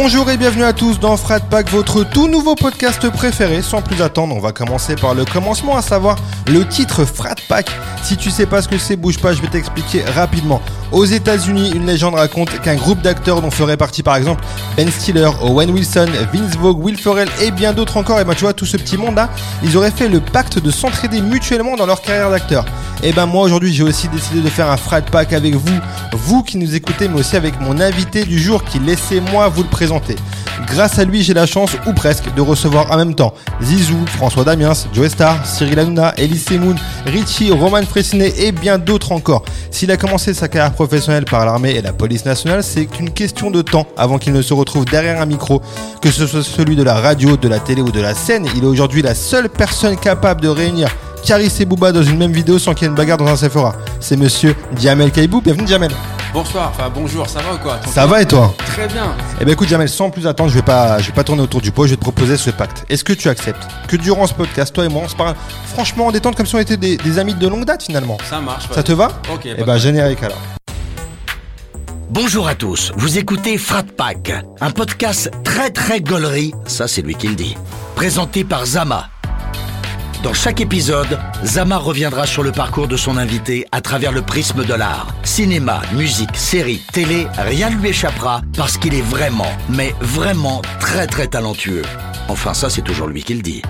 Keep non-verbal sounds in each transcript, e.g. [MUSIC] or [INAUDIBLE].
Bonjour et bienvenue à tous dans Frat Pack, votre tout nouveau podcast préféré. Sans plus attendre, on va commencer par le commencement, à savoir le titre Frat Pack. Si tu sais pas ce que c'est, bouge pas, je vais t'expliquer rapidement. Aux États-Unis, une légende raconte qu'un groupe d'acteurs dont ferait partie par exemple Ben Stiller, Owen Wilson, Vince Vogue, Will Ferrell et bien d'autres encore, et ben tu vois tout ce petit monde là, ils auraient fait le pacte de s'entraider mutuellement dans leur carrière d'acteur. Et ben moi aujourd'hui j'ai aussi décidé de faire un Frat Pack avec vous, vous qui nous écoutez, mais aussi avec mon invité du jour qui laissez-moi vous le présenter. Grâce à lui, j'ai la chance, ou presque, de recevoir en même temps Zizou, François Damiens, Joe Star, Cyril Hanouna, Elise Semoun, Richie, Roman Fressinet et bien d'autres encore. S'il a commencé sa carrière professionnelle par l'armée et la police nationale, c'est qu'une question de temps avant qu'il ne se retrouve derrière un micro, que ce soit celui de la radio, de la télé ou de la scène. Il est aujourd'hui la seule personne capable de réunir Caris et Booba dans une même vidéo sans qu'il y ait une bagarre dans un Sephora. C'est monsieur Jamel Kaibou. Bienvenue Jamel. Bonsoir, enfin bonjour, ça va ou quoi Ça va et toi Très bien. Eh ben écoute Jamel, sans plus attendre, je vais pas, je vais pas tourner autour du pot, je vais te proposer ce pacte. Est-ce que tu acceptes que durant ce podcast, toi et moi, on se parle franchement en détente comme si on était des, des amis de longue date finalement Ça marche. Ça te va Ok. Eh ben générique alors. Bonjour à tous, vous écoutez Frat Pack, un podcast très très gaulerie, ça c'est lui qui le dit, présenté par Zama. Dans chaque épisode, Zama reviendra sur le parcours de son invité à travers le prisme de l'art. Cinéma, musique, série, télé, rien ne lui échappera parce qu'il est vraiment, mais vraiment très très talentueux. Enfin ça c'est toujours lui qui le dit.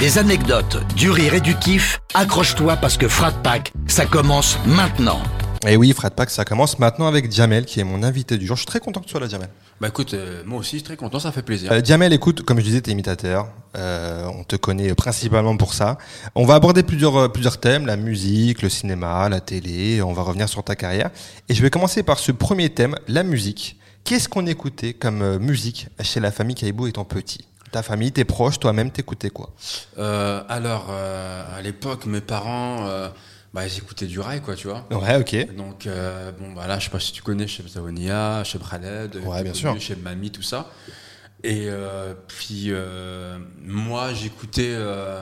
Des anecdotes, du rire et du kiff, accroche-toi parce que Frat Pack, ça commence maintenant. Et oui, Fred Pack, ça commence maintenant avec Jamel qui est mon invité du jour. Je suis très content que tu sois là Jamel. Bah écoute, euh, moi aussi, je suis très content, ça fait plaisir. Euh, Jamel, écoute, comme je disais, t'es imitateur. Euh, on te connaît principalement pour ça. On va aborder plusieurs, euh, plusieurs thèmes, la musique, le cinéma, la télé. On va revenir sur ta carrière. Et je vais commencer par ce premier thème, la musique. Qu'est-ce qu'on écoutait comme euh, musique chez la famille Caïbou étant petit? Ta famille, tes proches, toi-même, t'écoutais quoi? Euh, alors, euh, à l'époque, mes parents, euh, bah, ils écoutaient du rail, quoi, tu vois. Ouais, ok. Donc, euh, bon, bah là, je sais pas si tu connais Cheb Zawonia, Cheb Khaled, Ouais, bien Cheb sûr. Cheb Mami, tout ça. Et euh, puis, euh, moi, j'écoutais. Euh,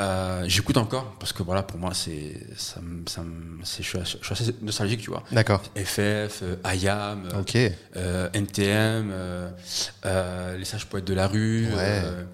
euh, J'écoute encore, parce que voilà, pour moi, c'est. ça me- ça Je suis assez- nostalgique, tu vois. D'accord. FF, euh, IAM, euh, Ok. euh, NTM, euh, euh, les sages poètes de la rue, Ouais. euh,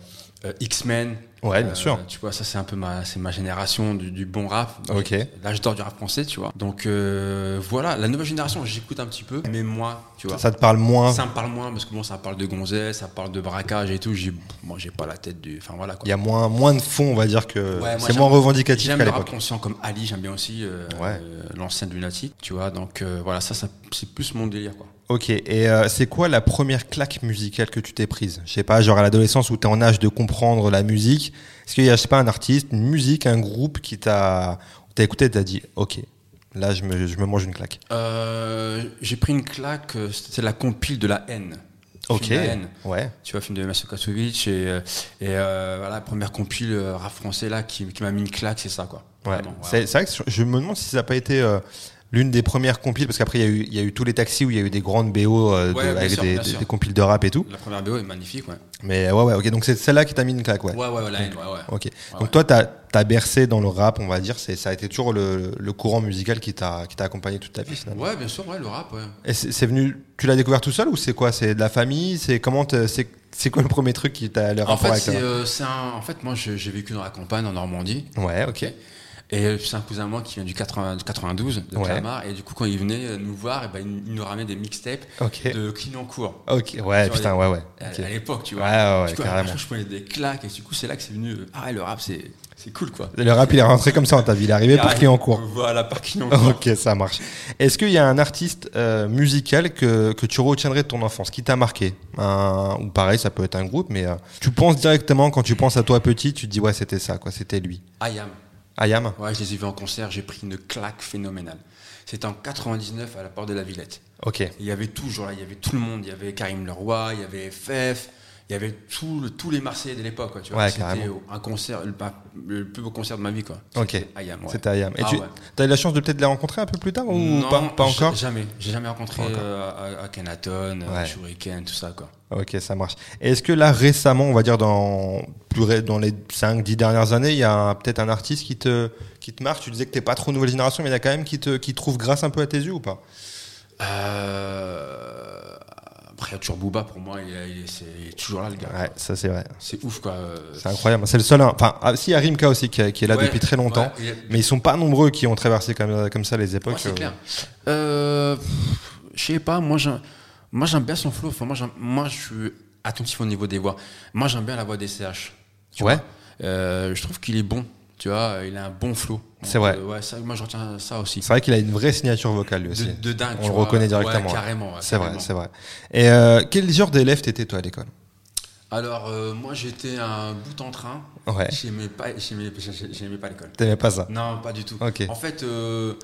euh, X-Men. Ouais, bien Euh, sûr. Tu vois, ça c'est un peu ma, c'est ma génération du, du bon rap. Ok. L'âge d'or du rap français, tu vois. Donc euh, voilà, la nouvelle génération, j'écoute un petit peu, mais moi, tu vois. Ça te parle moins Ça me parle moins parce que bon, ça parle de gonzesse, ça parle de braquage et tout. J'ai, moi, j'ai pas la tête du. Enfin voilà. Il y a moins, moins de fond, on va dire que Ouais, moi, c'est moins revendicatif J'aime qu'à l'époque. conscient comme Ali, j'aime bien aussi euh, Ouais. euh, l'ancienne lunatique, tu vois. Donc euh, voilà, ça, ça c'est plus mon délire quoi. Ok, et euh, c'est quoi la première claque musicale que tu t'es prise? Je sais pas, genre à l'adolescence où tu es en âge de comprendre la musique. Est-ce qu'il y a, je sais pas, un artiste, une musique, un groupe qui t'a t'as écouté et t'as dit, ok, là je me, je me mange une claque. Euh, j'ai pris une claque, euh, c'était la compile de la haine. Ok, Film de la haine. ouais. Tu vois, film de Masio Kasovic et, euh, et euh, voilà, la première compile rap français là qui, qui m'a mis une claque, c'est ça quoi. Ouais. Vraiment, C'est c'est vrai que je me demande si ça n'a pas été l'une des premières compiles, parce qu'après il y, a eu- il y a eu tous les taxis où il y a eu des grandes BO euh, Ouais, avec sûr, des, des- compiles de rap et tout. La première BO est magnifique, ouais. Mais ouais, ouais, ok, donc c'est celle-là qui t'a mis une claque, ouais. Ouais, ouais, ouais, la haine, ouais, ouais. Ok. Donc toi, t'as as bercé dans le rap, on va dire, c'est ça a été toujours le, le courant musical qui t'a qui t'a accompagné toute ta vie finalement. Ouais, bien sûr, ouais, le rap, ouais. Et c'est c'est venu, tu l'as découvert tout seul ou c'est quoi? C'est de la famille? C'est comment te- C'est c'est quoi le premier truc qui t'a le En rapport fait, avec euh, un, en fait, moi, j'ai vécu dans la campagne en Normandie. Ouais, ok. Et c'est un cousin à moi qui vient du 80 du 92, de Ouais. Clamart. Et du coup, quand il venait euh, nous voir, et ben, il, nous ramenait des mixtapes Ok. de Clignancourt. Ok, ouais, putain, les- ouais, ouais. À, Ok. à l'époque, tu vois. Ouais, ouais, coup, carrément. Je prenais des claques et du coup, c'est là que c'est venu. euh, Ah ouais, le rap, c'est, c'est cool, quoi. Le rap, il est rentré comme ça dans ta vie. Il est arrivé en cours. Voilà, par Clignancourt. Ok, ça marche. Est-ce qu'il y a un artiste euh, musical que, que tu retiendrais de ton enfance, qui t'a marqué? Un, Ou pareil, ça peut être un groupe, mais euh, tu penses directement, quand tu penses à toi petit, tu te dis ouais, c'était ça, quoi, c'était lui. Ayam. Ayam Ouais, je les ai vus en concert, j'ai pris une claque phénoménale. C'était en 99 à la porte de la Villette. Ok. Il y avait toujours là, il y avait tout le monde. Il y avait Karim Leroy, il y avait FF, il y avait tout le- tous les Marseillais de l'époque. quoi, Tu vois. Ouais, C'était un concert, le, plus beau concert de ma vie. Quoi. Ok. C'était Ayam. ouais. C'était Ayam. Et Ah tu ouais. as eu la chance de peut-être les rencontrer un peu plus tard ou Non, pas, pas encore? Jamais. J'ai jamais rencontré euh, à, à Kenaton, à Shuriken, tout ça. Quoi. Ok, ça marche. Est-ce que là, récemment, on va dire dans, plus ré- dans les 5-10 dernières années, il y a peut-être un artiste qui te, qui te marque Tu disais que t'es pas trop nouvelle génération, mais il y en a quand même qui te qui trouve grâce un peu à tes yeux ou pas? Euh, après, après, il y a toujours Booba, pour moi, il, est- il est- c'est- toujours là, le gars. Ouais, ça c'est vrai. C'est ouf, quoi. C'est incroyable. C'est le seul. hein. Enfin, ah, si, il y a Rimka aussi qui, qui est là Ouais, depuis très longtemps. ouais, Mais ils sont pas nombreux qui ont traversé comme, comme ça les époques. Ouais, c'est euh, clair. Euh, je sais pas, moi j'aime, moi bien son flow. Enfin, moi, je suis attentif au niveau des voix. Moi j'aime bien la voix des CH. tu Ouais. vois. Euh, je trouve qu'il est bon. Tu vois, il a un bon flow. C'est vrai. euh, ouais, ça, moi je retiens ça aussi. C'est vrai qu'il a une vraie signature vocale lui aussi. de dingue. On le vois. reconnaît directement. Ouais, carrément. ouais, C'est vrai, c'est vrai. Et euh, quel genre d'élève t'étais toi à l'école? Alors, euh, moi j'étais un bout en train. Ouais. J'aimais pas, j'aimais, j'ai- j'aimais pas l'école. T'aimais pas ça? Non, pas du tout. Ok. En fait, euh,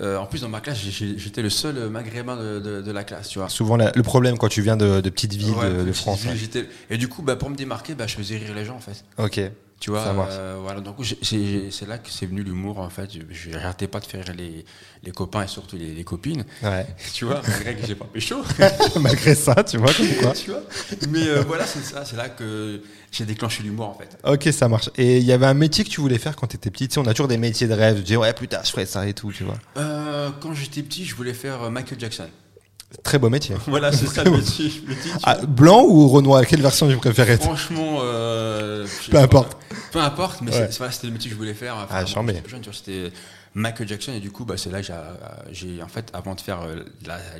euh, en plus dans ma classe, j'étais le seul maghrébin de, de- de la classe, tu vois. Souvent la- le problème quand tu viens de, de petites villes Ouais, de, France. ville, ouais. j'étais- Et du coup, bah, pour me démarquer, bah, je faisais rire les gens en fait. Ok. Tu vois, euh, voilà. Donc c'est là que c'est venu l'humour en fait. N'arrêtais pas de faire les, les copains et surtout les, les copines. Ouais. [LAUGHS] Tu vois, malgré que j'ai pas pécho. [LAUGHS] Malgré ça, tu vois comme quoi. [LAUGHS] tu vois. Mais euh, voilà, c'est ça. C'est là que j'ai déclenché l'humour en fait. Ok, ça marche. Et il y avait un métier que tu voulais faire quand t'étais petit. Tu sais, on a toujours des métiers de rêve. Tu dis ouais, plus tard, je ferai ça et tout, tu vois. Euh, quand j'étais petit, je voulais faire Michael Jackson. Très beau métier. [LAUGHS] Voilà, c'est ça le métier. Ah, blanc ou Renoir? Quelle version tu préférais Franchement, euh, Peu pas. importe. Peu importe, mais Ouais. c'était le métier que je voulais faire. Enfin, Ah, bon, jeune, vois, C'était Michael Jackson et du coup, bah, c'est là que j'ai- j'ai, en fait, avant de faire euh,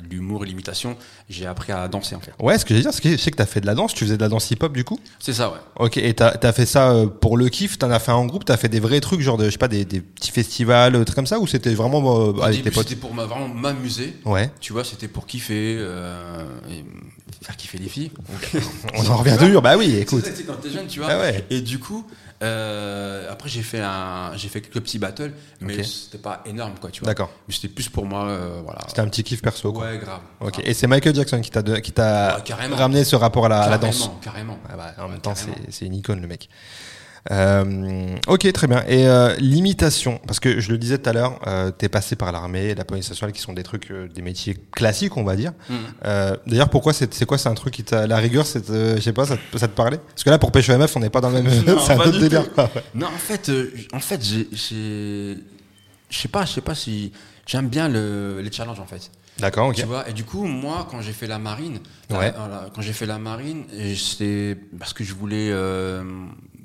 l'humour et l'imitation, j'ai appris à danser en fait. Ouais, ce que j'ai dire, c'est que je sais que t'as fait de la danse. Tu faisais de la danse hip-hop du coup? C'est ça, ouais. Ok, et t'as as fait ça euh, pour le kiff T'en as fait en groupe T'as fait des vrais trucs, genre de, je sais pas, des, des petits festivals, euh, trucs comme ça Ou c'était vraiment euh, Au avec tes début, potes c'était pour vraiment m'amuser. Ouais. Tu vois, c'était pour kiffer, euh, et faire kiffer les filles. [LAUGHS] On en revient toujours. Bah oui, C'est écoute. c'est quand t'es jeune, tu vois. Ah ouais. Et du coup, euh, après j'ai fait un, j'ai fait quelques petits battles, mais c'était pas énorme, quoi, tu vois. D'accord. Mais c'était plus pour moi, euh, voilà. C'était un petit kiff perso, quoi. Ouais, grave. Ok. grave. Et c'est Michael Jackson qui t'a de- qui t'a Ouais, carrément. ramené ce rapport à la, à la Carrément, danse. Carrément. Ah bah, en Ouais, même temps, c'est une icône, le mec. Euh, ok, très bien. Et euh, l'imitation, parce que je le disais tout à l'heure, euh, t'es passé par l'armée, la police nationale, qui sont des trucs, euh, des métiers classiques, on va dire. Euh, D'ailleurs, pourquoi c'est quoi C'est un truc qui t'a la rigueur, c'est, je sais pas, ça, te- ça te parlait? Parce que là, pour Pécho MF, on n'est pas dans le même. [LAUGHS] C'est un autre délire. tout. quoi, ouais. Non, en fait, en fait, j'ai, je sais pas, je sais pas si j'aime bien le, les challenges en fait. D'accord, ok. Tu vois, et du coup, moi, quand j'ai fait la marine, Ouais. euh, quand j'ai fait la marine, c'est parce que je voulais euh,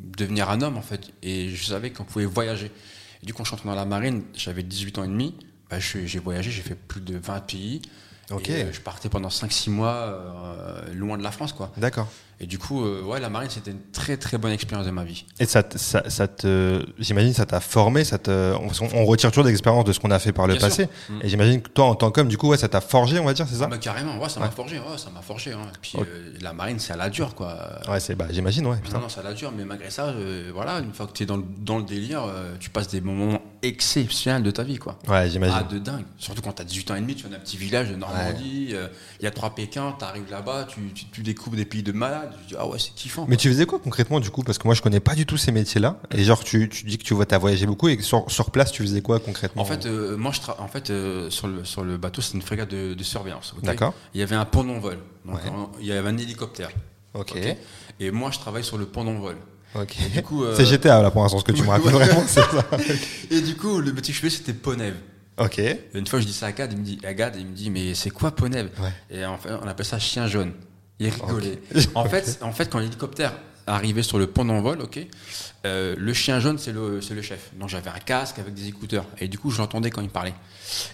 devenir un homme, en fait, et je savais qu'on pouvait voyager. Et du coup, quand je suis rentré dans la marine, j'avais 18 ans et demi, bah, j'ai voyagé, j'ai fait plus de 20 pays. Ok. Et, euh, je partais pendant 5-6 mois euh, loin de la France, quoi. D'accord. Et du coup, euh, ouais, la marine, c'était une très très bonne expérience de ma vie. Et ça, ça, ça te, j'imagine, ça t'a formé, ça te, on, on retire toujours des expériences de ce qu'on a fait par le Bien passé. sûr. Mm. Et j'imagine que toi, en tant qu'homme, du coup, ouais, ça t'a forgé, on va dire, c'est ça Ah bah, carrément, ouais, ça m'a Ouais. forgé, ouais, ça m'a forgé. hein. Et puis euh, la marine, c'est à la dure, quoi. Ouais, c'est, bah, j'imagine, ouais. Putain. Non, non, c'est à la dure, mais malgré ça, euh, voilà, une fois que tu es dans le, dans le délire, tu passes des moments exceptionnels de ta vie, quoi. Ouais, j'imagine. Ah, de dingue. Surtout quand tu as 18 ans et demi, tu viens d'un petit village de Normandie, il y a trois Pékin, tu arrives là-bas, tu, tu, tu découvres des pays de malades, tu dis, ah ouais, c'est kiffant. Mais quoi. tu faisais quoi concrètement du coup? Parce que moi je connais pas du tout ces métiers-là. Et genre tu, tu dis que tu vois t'as voyagé beaucoup et sur, sur place tu faisais quoi concrètement? En fait, euh, moi, je en fait euh, sur, le, sur le bateau, c'est une frégate de, de surveillance. D'accord. Il y avait un pont d'envol. Ouais. il y avait un hélicoptère. Ok. ok? Et moi, je travaille sur le pont d'envol. Ok. Du coup, euh, C'est GTA là pour l'instant ce que tu me racontes vraiment c'est ça. [LAUGHS] Et du coup, le métier que je fais, c'était Ponève. Ok. Et Une fois, je dis ça à Gad, il me dit, il me dit, mais c'est quoi Ponève? Ouais. Et en fait, on appelle ça chien jaune. Il rigolait. [LAUGHS] En fait, en fait, quand l'hélicoptère arrivait sur le pont d'envol, ok, euh, le chien jaune, c'est le, le chef. Donc j'avais un casque avec des écouteurs. Et du coup, je l'entendais quand il parlait.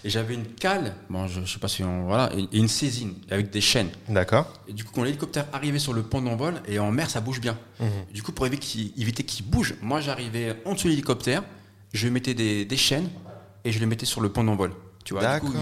Et j'avais une cale, bon, je, je sais pas si on, voilà, et, une saisine avec des chaînes. D'accord. Et du coup, quand l'hélicoptère arrivait sur le pont d'envol, et en mer, ça bouge bien. Mhm. Du coup, pour éviter qu'il, bouge, moi, j'arrivais en dessous de l'hélicoptère, je mettais des, des chaînes et je les mettais sur le pont d'envol. Tu vois, du coup,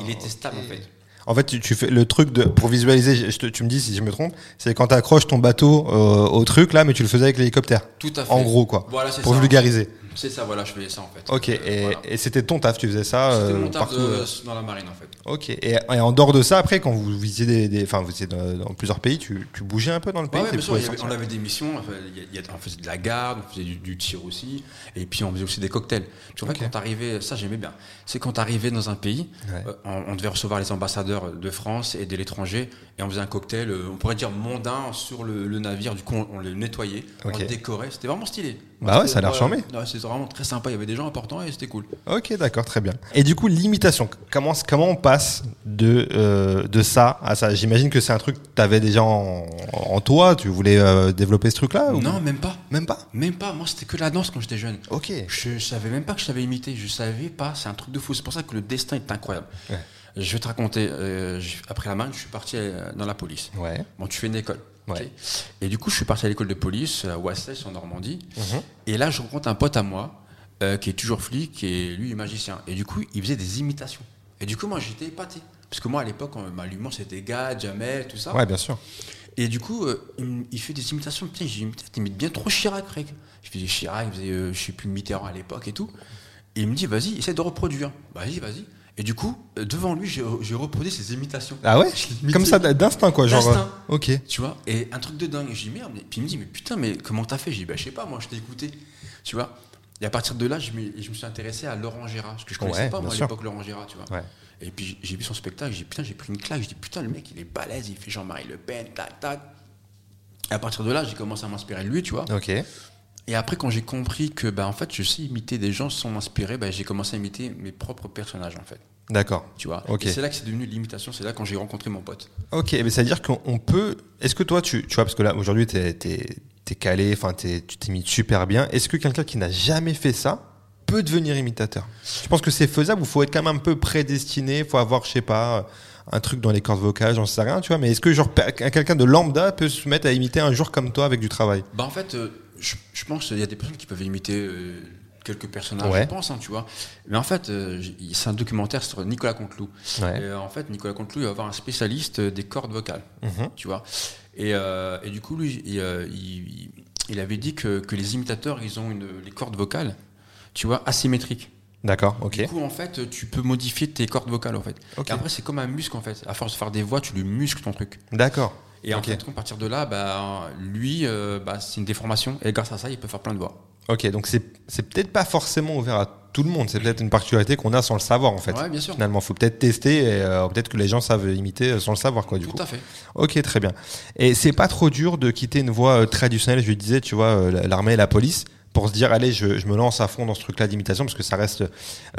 il, il était stable, en fait. En fait tu, tu fais le truc de pour visualiser. je te- tu me dis si je me trompe. C'est quand tu accroches ton bateau euh, au truc là, mais tu le faisais avec l'hélicoptère. Tout à fait. En gros quoi. Voilà, c'est Pour ça. vulgariser. C'est ça, voilà, je faisais ça, en fait. Ok. Euh, Et, voilà. et c'était ton taf. Tu faisais ça C'était euh, mon taf partout. de- euh, dans la marine, en fait. Ok. Et, et en dehors de ça, après, quand vous visitiez des, des- enfin, vous étiez dans, dans plusieurs pays, tu, tu bougeais un peu dans le Ouais, pays. ouais, tu bien sûr, avait- on avait des missions, enfin, il y a- il y a- on faisait de la garde, on faisait du, du tir aussi, et puis on faisait aussi des cocktails. Puis en fait, Ok. quand t'arrivais, ça j'aimais bien, c'est quand t'arrivais dans un pays, Ouais. euh, on, on devait recevoir les ambassadeurs de France et de l'étranger, et on faisait un cocktail, on pourrait dire mondain sur le, le navire, du coup on, on le nettoyait, on le décorait, c'était vraiment stylé. Bah ouais, ça a l'air charmé. Ouais, c'était vraiment très sympa, il y avait des gens importants et c'était cool. Ok, d'accord, très bien. Et du coup, l'imitation, comment, comment on passe de, euh, de ça à ça? J'imagine que c'est un truc que tu avais déjà en, en toi, tu voulais euh, développer ce truc-là ou- Non, même pas. Même pas? Même pas. Moi, c'était que la danse quand j'étais jeune. Ok. Je, je savais même pas que je savais imiter. Je savais pas. C'est un truc de fou. C'est pour ça que le destin est incroyable. Ouais. Je vais te raconter. euh, après la marine, je suis parti dans la police. Ouais. Bon, tu fais une école. Et du coup, je suis parti à l'école de police à Wassels en Normandie. Mhm. Et là, je rencontre un pote à moi euh, qui est toujours flic et lui est magicien. Et du coup, il faisait des imitations. Et du coup, moi, j'étais épaté. Parce que moi, à l'époque, on- bah, l'humour, c'était Gad, Jamel, tout ça. Ouais, bien sûr. Et du coup, euh, il, fait des imitations. Putain, t'imites bien trop Chirac, Craig. Je faisais Chirac, il faisait, euh, je sais plus, Mitterrand à l'époque et tout. Et il me dit, vas-y, essaie de reproduire. Vas-y, vas-y. Et du coup, euh, devant lui, j'ai j'ai reproduit ses imitations. Ah ouais. [LAUGHS] Comme ça, d'instinct, quoi. Genre, D'instinct. euh, ok. Tu vois Et un truc de dingue. Je dis, merde. Et puis il me dit, mais putain, mais comment t'as fait? Je dis, bah, je sais pas, moi, je t'ai écouté. Tu vois? Et à partir de là, je me, je me suis intéressé à Laurent Gérard. Parce que je connaissais Ouais, pas, moi, à l'époque, Laurent Gérard, tu vois. Ouais. Et puis j'ai vu son spectacle, j'ai dit putain, j'ai pris une claque, j'ai dit putain, le mec il est balèze, il fait Jean-Marie Le Pen, tac, tac. Et à partir de là, j'ai commencé à m'inspirer de lui, tu vois. Ok. Et après, quand j'ai compris que bah, en fait, je sais imiter des gens sans m'inspirer, bah, j'ai commencé à imiter mes propres personnages, en fait. D'accord. Tu vois? Et c'est là que c'est devenu l'imitation, c'est là quand j'ai rencontré mon pote. Ok, mais c'est-à-dire qu'on on peut. Est-ce que toi, tu, tu vois, parce que là, aujourd'hui, t'es es, calé, enfin, t'es- tu t'imites super bien. Est-ce que quelqu'un qui n'a jamais fait ça peut devenir imitateur? Je pense que c'est faisable ou faut être quand même un peu prédestiné, faut avoir, je sais pas, un truc dans les cordes vocales, j'en sais rien, tu vois. Mais est-ce que genre quelqu'un de lambda peut se mettre à imiter un jour comme toi avec du travail? Bah en fait, euh, je, je pense qu'il y a des personnes qui peuvent imiter euh, quelques personnages, Ouais. je pense, hein, tu vois. Mais en fait, euh, c'est un documentaire sur Nicolas Conteloup. Ouais. Euh, en fait, Nicolas Conteloup il va avoir un spécialiste des cordes vocales, Mhm. tu vois. Et, euh, et du coup, lui, il, il- il avait dit que, que les imitateurs, ils ont une, les cordes vocales, tu vois, asymétriques. D'accord, ok. Du coup, en fait, tu peux modifier tes cordes vocales, en fait. Ok. Et après, c'est comme un muscle, en fait. À force de faire des voix, tu lui muscles ton truc. D'accord. Et en fait, à partir de là, bah, lui, euh, bah, c'est une déformation. Et grâce à ça, il peut faire plein de voix. Ok, donc c'est peut-être pas forcément ouvert à tout le monde. C'est peut-être une particularité qu'on a sans le savoir en fait. Ouais, bien sûr. Finalement, faut peut-être tester et euh, peut-être que les gens savent imiter euh, sans le savoir quoi du Tout coup. à fait. Ok, très bien. Et c'est pas trop dur de quitter une voie traditionnelle, je lui disais, tu vois, l'armée et la police, pour se dire, allez, je, je me lance à fond dans ce truc-là d'imitation, parce que ça reste,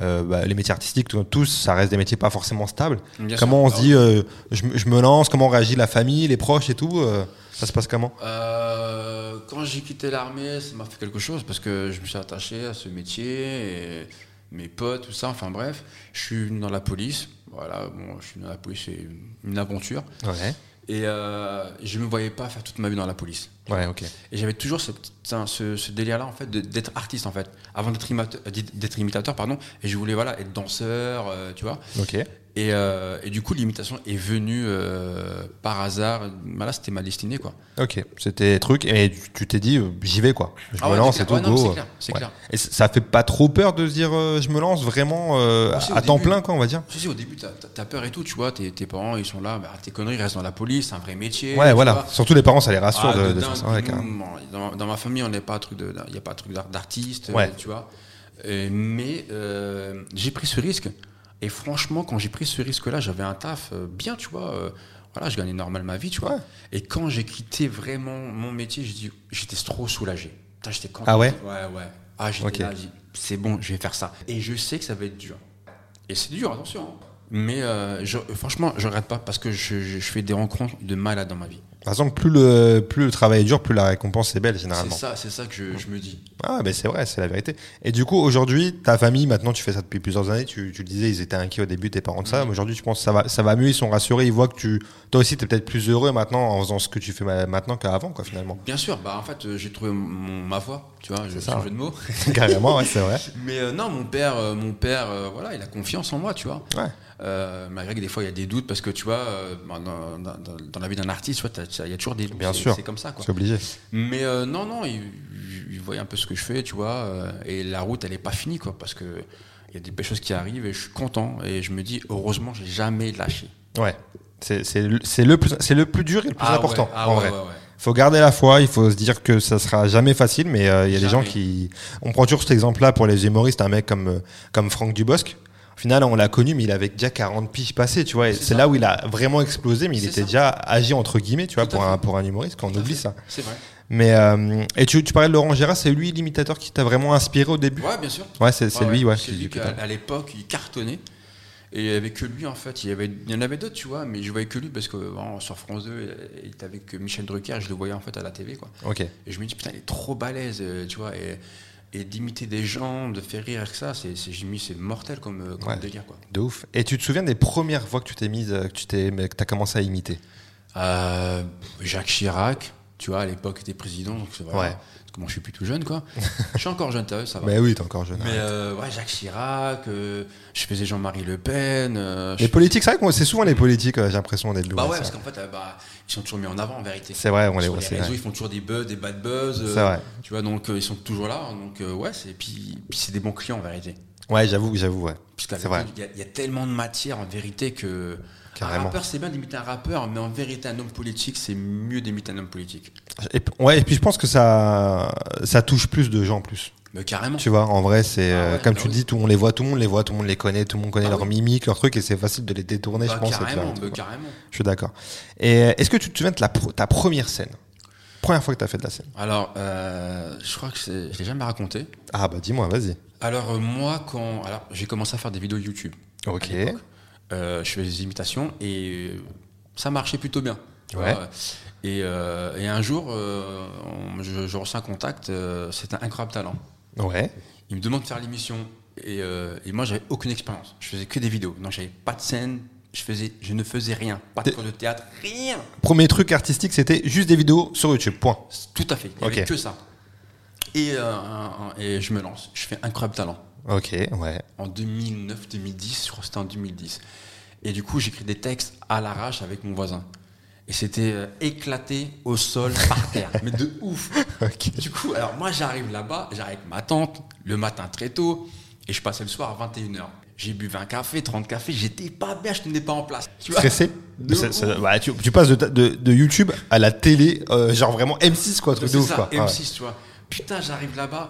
euh, bah, les métiers artistiques, tous, ça reste des métiers pas forcément stables. Bien comment sûr. on se dit, euh, je, me- je me lance, comment réagit la famille, les proches et tout euh, Ça se passe comment? Quand j'ai quitté l'armée, ça m'a fait quelque chose parce que je me suis attaché à ce métier et mes potes, tout ça. Enfin bref, je suis dans la police. Voilà, bon, je suis dans la police, c'est une aventure. Ouais. Et euh, je me voyais pas faire toute ma vie dans la police. Ouais, ok. Et j'avais toujours ce, petit- ce, ce délire-là, en fait, d'être artiste, en fait. Avant d'être imitateur, d'être imitateur, pardon. Et je voulais, voilà, être danseur, euh, tu vois. Ok. Et, euh, et du coup, l'imitation est venue euh, par hasard. Bah, là, c'était ma destinée, quoi. Ok. C'était truc, et tu t'es dit, euh, j'y vais quoi. Je Ah me ouais, lance et tout, Ouais, non, go. c'est clair, c'est Ouais. clair. Et ça fait pas trop peur de se dire, je me lance vraiment à temps début. plein, quoi, on va dire Si, si, au début, t'as as peur et tout, tu vois. Tes, tes parents, ils sont là, bah, tes conneries restent dans la police, c'est un vrai métier. Ouais, voilà. vois. Surtout les parents, ça les rassure Ah, de, de faire ça. dans, dans ma famille, on n'est pas un truc de, il n'y a pas un truc d'ar- d'artiste, Ouais. tu vois. Mais j'ai pris ce risque. Et franchement, quand j'ai pris ce risque-là, j'avais un taf euh, bien, tu vois. euh, voilà, je gagnais normal ma vie, tu vois. Ouais. Et quand j'ai quitté vraiment mon métier, j'ai dit, j'étais trop soulagé. Putain, J'étais content. Ah ouais? Ouais, ouais. Ah, j'étais Ok. là, j'ai dit, c'est bon, je vais faire ça. Et je sais que ça va être dur. Et c'est dur, attention. hein. Mais euh, je- franchement, je regrette pas parce que je, je- je fais des rencontres de malades dans ma vie. De toute façon, plus le, plus le travail est dur, plus la récompense est belle, C'est généralement. ça, c'est ça que je, je me dis. Ah, ben c'est vrai, c'est la vérité. Et du coup, aujourd'hui, ta famille, maintenant, tu fais ça depuis plusieurs années, tu, tu le disais, ils étaient inquiets au début, tes parents de ça. Mhm. Mais aujourd'hui, tu penses que ça va, ça va mieux, ils sont rassurés, ils voient que tu, toi aussi, t'es peut-être plus heureux maintenant en faisant ce que tu fais ma- maintenant qu'avant, quoi, finalement. Bien sûr, bah en fait euh, j'ai trouvé mon- ma voix, tu vois, ouais. jeu de mots. [LAUGHS] Carrément, ouais, c'est vrai. [LAUGHS] Mais euh, non, mon père, euh, mon père, euh, voilà, il a confiance en moi, tu vois. Ouais. Euh, malgré que des fois il y a des doutes parce que tu vois, euh, dans, dans- la vie d'un artiste, il y a toujours des doutes. Bien c'est- sûr. C'est comme ça, quoi. C'est obligé. Mais euh, non, non, il, il voyait un peu ce que je fais, tu vois. et la route, elle est pas finie, quoi, parce que il y a des belles choses qui arrivent et je suis content et je me dis heureusement, j'ai jamais lâché. Ouais. C'est le, plus, c'est le plus dur et le plus Ah important, ouais, ah en ouais, vrai. ouais, faut garder la foi, il faut se dire que ça sera jamais facile, mais il y a des gens qui. On prend toujours cet exemple-là pour les humoristes, un mec comme, comme Franck Dubosc. Au final, on l'a connu, mais il avait déjà 40 piges passées, tu vois. et C'est là où il a vraiment explosé, mais il était ça. déjà agi entre guillemets, tu vois, pour un, pour un humoriste, quand on oublie fait. ça. C'est vrai. Mais, euh, et tu, tu parlais de Laurent Gérard, c'est lui l'imitateur qui t'a vraiment inspiré au début? Ouais, bien sûr. Ouais, c'est c'est lui, ouais. C'est lui qui, à, l'époque, il cartonnait. Et il y avait que lui, en fait. Il y, avait, il y en avait d'autres, tu vois, mais je voyais que lui parce que bon, sur France 2, il était avec Michel Drucker, je le voyais en fait à la TV, quoi. Ok. Et je me dis, putain, il est trop balèze, euh, tu vois. Et, et d'imiter des gens, de faire rire avec ça, c'est, c'est, j'ai mis, c'est mortel comme, euh, comme Ouais. délire, quoi. De ouf. Et tu te souviens des premières fois que tu t'es mise, euh, que tu t'es, que t'as commencé à imiter? Euh, Jacques Chirac, tu vois, à l'époque, était président, donc c'est- voilà. Ouais. Parce que moi, je suis plus tout jeune, quoi. je suis encore jeune, ça va. [LAUGHS] Mais oui, t'es encore jeune. Mais euh, ouais, Jacques Chirac, euh, je faisais Jean-Marie Le Pen. Les politiques, c'est vrai que c'est souvent les politiques, j'ai l'impression d'être Bah ouais, parce qu'en fait, bah, ils sont toujours mis en avant en vérité. C'est vrai, on les voit, les réseaux, vrai. ils font toujours des buzz, des bad buzz. euh, C'est vrai. Tu vois, donc euh, ils sont toujours là. Donc euh, ouais, c'est puis, puis c'est des bons clients en vérité. Ouais, j'avoue, j'avoue, ouais. C'est vrai. il y, a- il y a tellement de matière en vérité que Carrément. un rappeur c'est bien d'imiter un rappeur, mais en vérité un homme politique c'est mieux d'imiter un homme politique. Et, ouais, et puis je pense que ça, ça touche plus de gens en plus. Mais carrément. Tu vois, en vrai, c'est Ah euh, ouais, comme bah tu oui. dis, tout le monde les voit, tout le monde les voit, tout le monde les connaît, tout le monde connaît Ah leur oui. mimique, leur truc, et c'est facile de les détourner, Bah, je pense. de faire carrément, bah, carrément. Je suis d'accord. Et euh, est-ce que tu te souviens de la pro- ta première scène? Première fois que tu as fait de la scène Alors, euh, je crois que je l'ai jamais raconté. Ah bah dis-moi, vas-y. Alors euh, moi, quand alors j'ai commencé à faire des vidéos YouTube. Ok. Euh, je faisais des imitations et ça marchait plutôt bien. Ouais. Et, et un jour, on- je, je reçois un contact, c'est un incroyable talent. Ouais. Il me demande de faire l'émission et, euh, et moi, j'avais aucune expérience. Je faisais que des vidéos. Donc, j'avais pas de scène. Je, faisais, je ne faisais rien. Pas de cours de théâtre. Rien. Premier truc artistique, c'était juste des vidéos sur YouTube, point. Tout à fait. Il n'y avait que ça. Et, euh, et je me lance. Je fais incroyable talent. Ok, ouais. en 2009-2010, je crois que c'était en 2010. Et du coup, j'écris des textes à l'arrache avec mon voisin. Et c'était euh, éclaté au sol, par terre. [LAUGHS] Mais de ouf. Du coup, alors moi, j'arrive là-bas, j'arrive avec ma tante, le matin très tôt, et je passais le soir à 21h. J'ai bu 20 cafés, 30 cafés, j'étais pas bien, je tenais pas en place. Tu Stressé? Ça- ça- ouais, tu, tu passes de, de, de YouTube à la télé, euh, genre vraiment M6, quoi, truc de C'est ouf, ça, quoi. M6, tu vois. Putain, j'arrive là-bas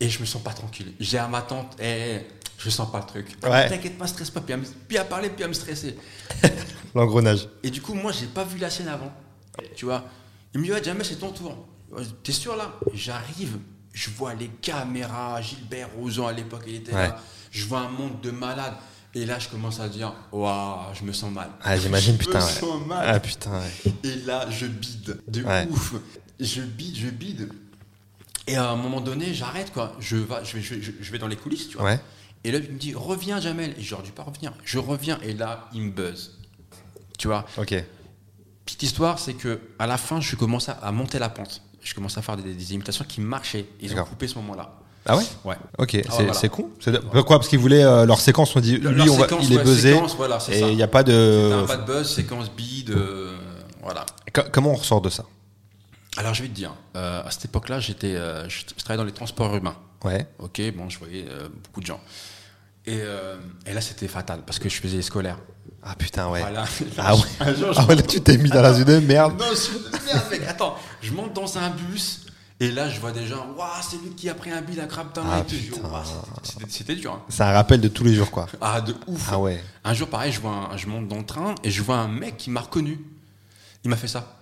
et je me sens pas tranquille. J'ai à ma tante, eh, je sens pas le truc. Me Ouais. dit, T'inquiète pas, stresse pas. Puis à, me- puis à parler, puis à me stresser. [LAUGHS] L'engrenage. Et du coup, moi, j'ai pas vu la scène avant. Tu vois Il me dit, ouais, jamais c'est ton tour. T'es sûr là? J'arrive, je vois les caméras, Gilbert Rozon à l'époque, il était Ouais. là. Je vois un monde de malades. Et là, je commence à dire, waouh, je me sens mal. Ah, j'imagine, Je putain, me ouais. sens mal. Ah putain, ouais. Et là, je bide de ouf. Je bide, je bide. Et à un moment donné, j'arrête quoi. Je, va, je, vais, je, vais- je vais dans les coulisses, tu vois. Et là, il me dit, reviens, Jamel. Et j'aurais dû pas revenir. Je reviens. Et là, il me buzz. Tu vois. Ok. Petite histoire, c'est que à la fin, je commence à, monter la pente. Je commence à faire des, des imitations qui marchaient. Ils ont coupé ce moment-là. Ah ouais Ouais. Ok, c'est voilà. con. Pourquoi Parce qu'ils voulaient euh, leur séquence, on dit, lui, Leur on va, séquence, il est ouais, buzzé, séquence, voilà, et il n'y a pas de... Un pas de buzz, séquence bide, euh, voilà. Co- Comment on ressort de ça? Alors je vais te dire, euh, à cette époque-là, j'étais, euh, je, travaillais dans les transports urbains. Ouais. Ok, bon, je voyais beaucoup de gens. Et, euh, et là, c'était fatal parce que je faisais les scolaires. Ah putain, ouais. Voilà. Ah ouais. [LAUGHS] Un jour, je- Ah ouais, là, tu t'es mis dans la zone de merde. Non, je... merde, mec, attends. Je monte dans un bus et là, je vois des gens. Waouh, c'est lui qui a pris un bide à crabe Ah, c'était- dur. hein. C'est un rappel de tous les jours, quoi. Ah, de ouf. Ah ouais. Un jour, pareil, je, vois un- je monte dans le train et je vois un mec qui m'a reconnu. Il m'a fait ça.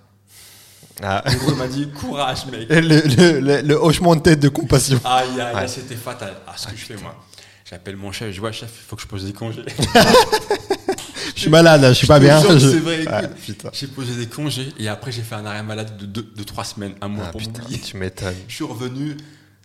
Ah. En gros, il m'a dit courage, mec. Le, le- le- le hochement de tête de compassion. Aïe, aïe, aïe, Ouais. c'était fatal. Ah, ce que je fais, moi. J'appelle mon chef, je vois, chef, il faut que je pose des congés. [LAUGHS] Je suis malade, je suis pas bien. c'est vrai, Ah, écoute. J'ai posé des congés et après, j'ai fait un arrêt maladie de, deux- de trois semaines, un mois Ah, pour putain, m'oublier. tu m'étonnes. [LAUGHS] Je suis revenu.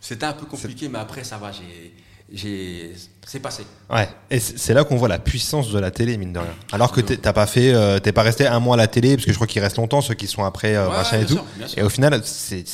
C'était un peu compliqué, mais après, ça va. J'ai, c'est passé. Ouais, et c'est là qu'on voit la puissance de la télé, mine de rien. Alors que t'as pas fait, euh, t'es pas resté un mois à la télé, parce que je crois qu'ils restent longtemps, ceux qui sont après, euh, Ouais, machin et tout. Et au final, c'est-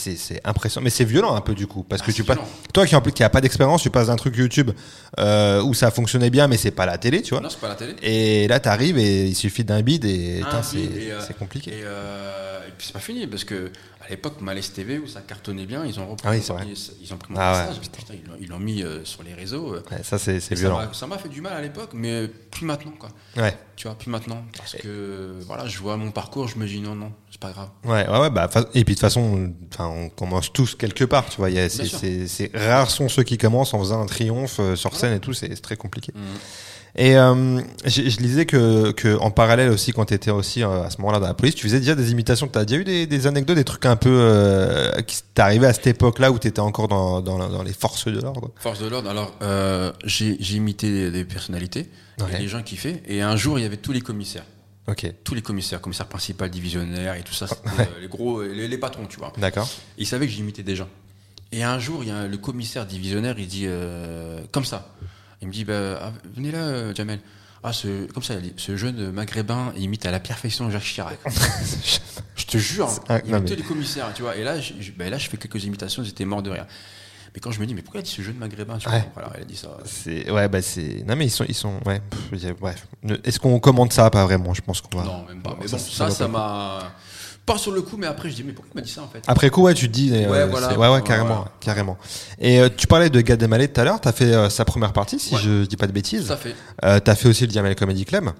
impressionnant. Mais c'est violent un peu du coup, parce Ah, que tu passes, toi qui qui a pas d'expérience, tu passes d'un truc YouTube euh, où ça fonctionnait bien, mais c'est pas la télé, tu vois. Non, c'est pas la télé. Et là, t'arrives et il suffit d'un bide et c'est euh, c'est compliqué. Et, et puis c'est pas fini parce que à l'époque Malaise TV où ça cartonnait bien, ils ont repris, Ah oui, c'est vrai. ils, ils ont pris mon Ah ouais, message, putain, ils l'ont- mis euh, sur les réseaux. euh, Ouais, ça, c'est violent. m'a- Ça m'a fait du mal à l'époque, mais plus maintenant quoi. Ouais. Tu vois, plus maintenant parce que voilà, je vois mon parcours, je me dis non non, c'est pas grave. Ouais, ouais, ouais, bah, et puis de toute façon, on commence tous quelque part, tu vois. C'est rares sont ceux qui commencent en faisant un triomphe euh, sur scène et tout, c'est très compliqué. Mhm. Et euh, je, je lisais que, que en parallèle aussi, quand tu étais aussi euh, à ce moment-là dans la police, tu faisais déjà des imitations. Tu as déjà eu des, des anecdotes, des trucs un peu euh, qui t'arrivaient à cette époque-là où tu étais encore dans, dans, dans les forces de l'ordre? Force de l'ordre. Alors, euh, j'ai imité des, des personnalités, les gens kiffaient. Et un jour, il y avait tous les commissaires. Ok. Tous les commissaires, commissaire principal, divisionnaire et tout ça, [LAUGHS] les gros, les, les patrons, tu vois. D'accord. Il savait que j'imitais des gens. Et un jour, il y a le commissaire divisionnaire, il dit comme ça. Il me dit bah, ah, venez là, euh, Jamel. Ah, ce, comme ça, ce jeune maghrébin il imite à la perfection Jacques Chirac. [LAUGHS] je te jure, Ah, il imitait mais- les commissaires, tu vois. Et là, je, bah, là, je fais quelques imitations, j'étais mort de rire. Mais quand je me dis, mais pourquoi il a dit ce jeune maghrébin tu vois? Voilà, il a dit ça. C'est ouais bah c'est non mais ils sont ils sont ouais pff, est-ce qu'on commande ça? Pas vraiment je pense qu'on va Non, même pas. Mais bon, ça ça, m'a. Pas sur le coup, mais après, je dis, mais pourquoi il m'a dit ça en fait après coup ouais tu te dis euh, Ouais, voilà. ouais carrément carrément et euh, tu parlais de Gad Elmaleh tout à l'heure t'as fait euh, sa première partie si Ouais. je dis pas de bêtises Ça fait. euh, t'as fait aussi le Jamel Comedy Club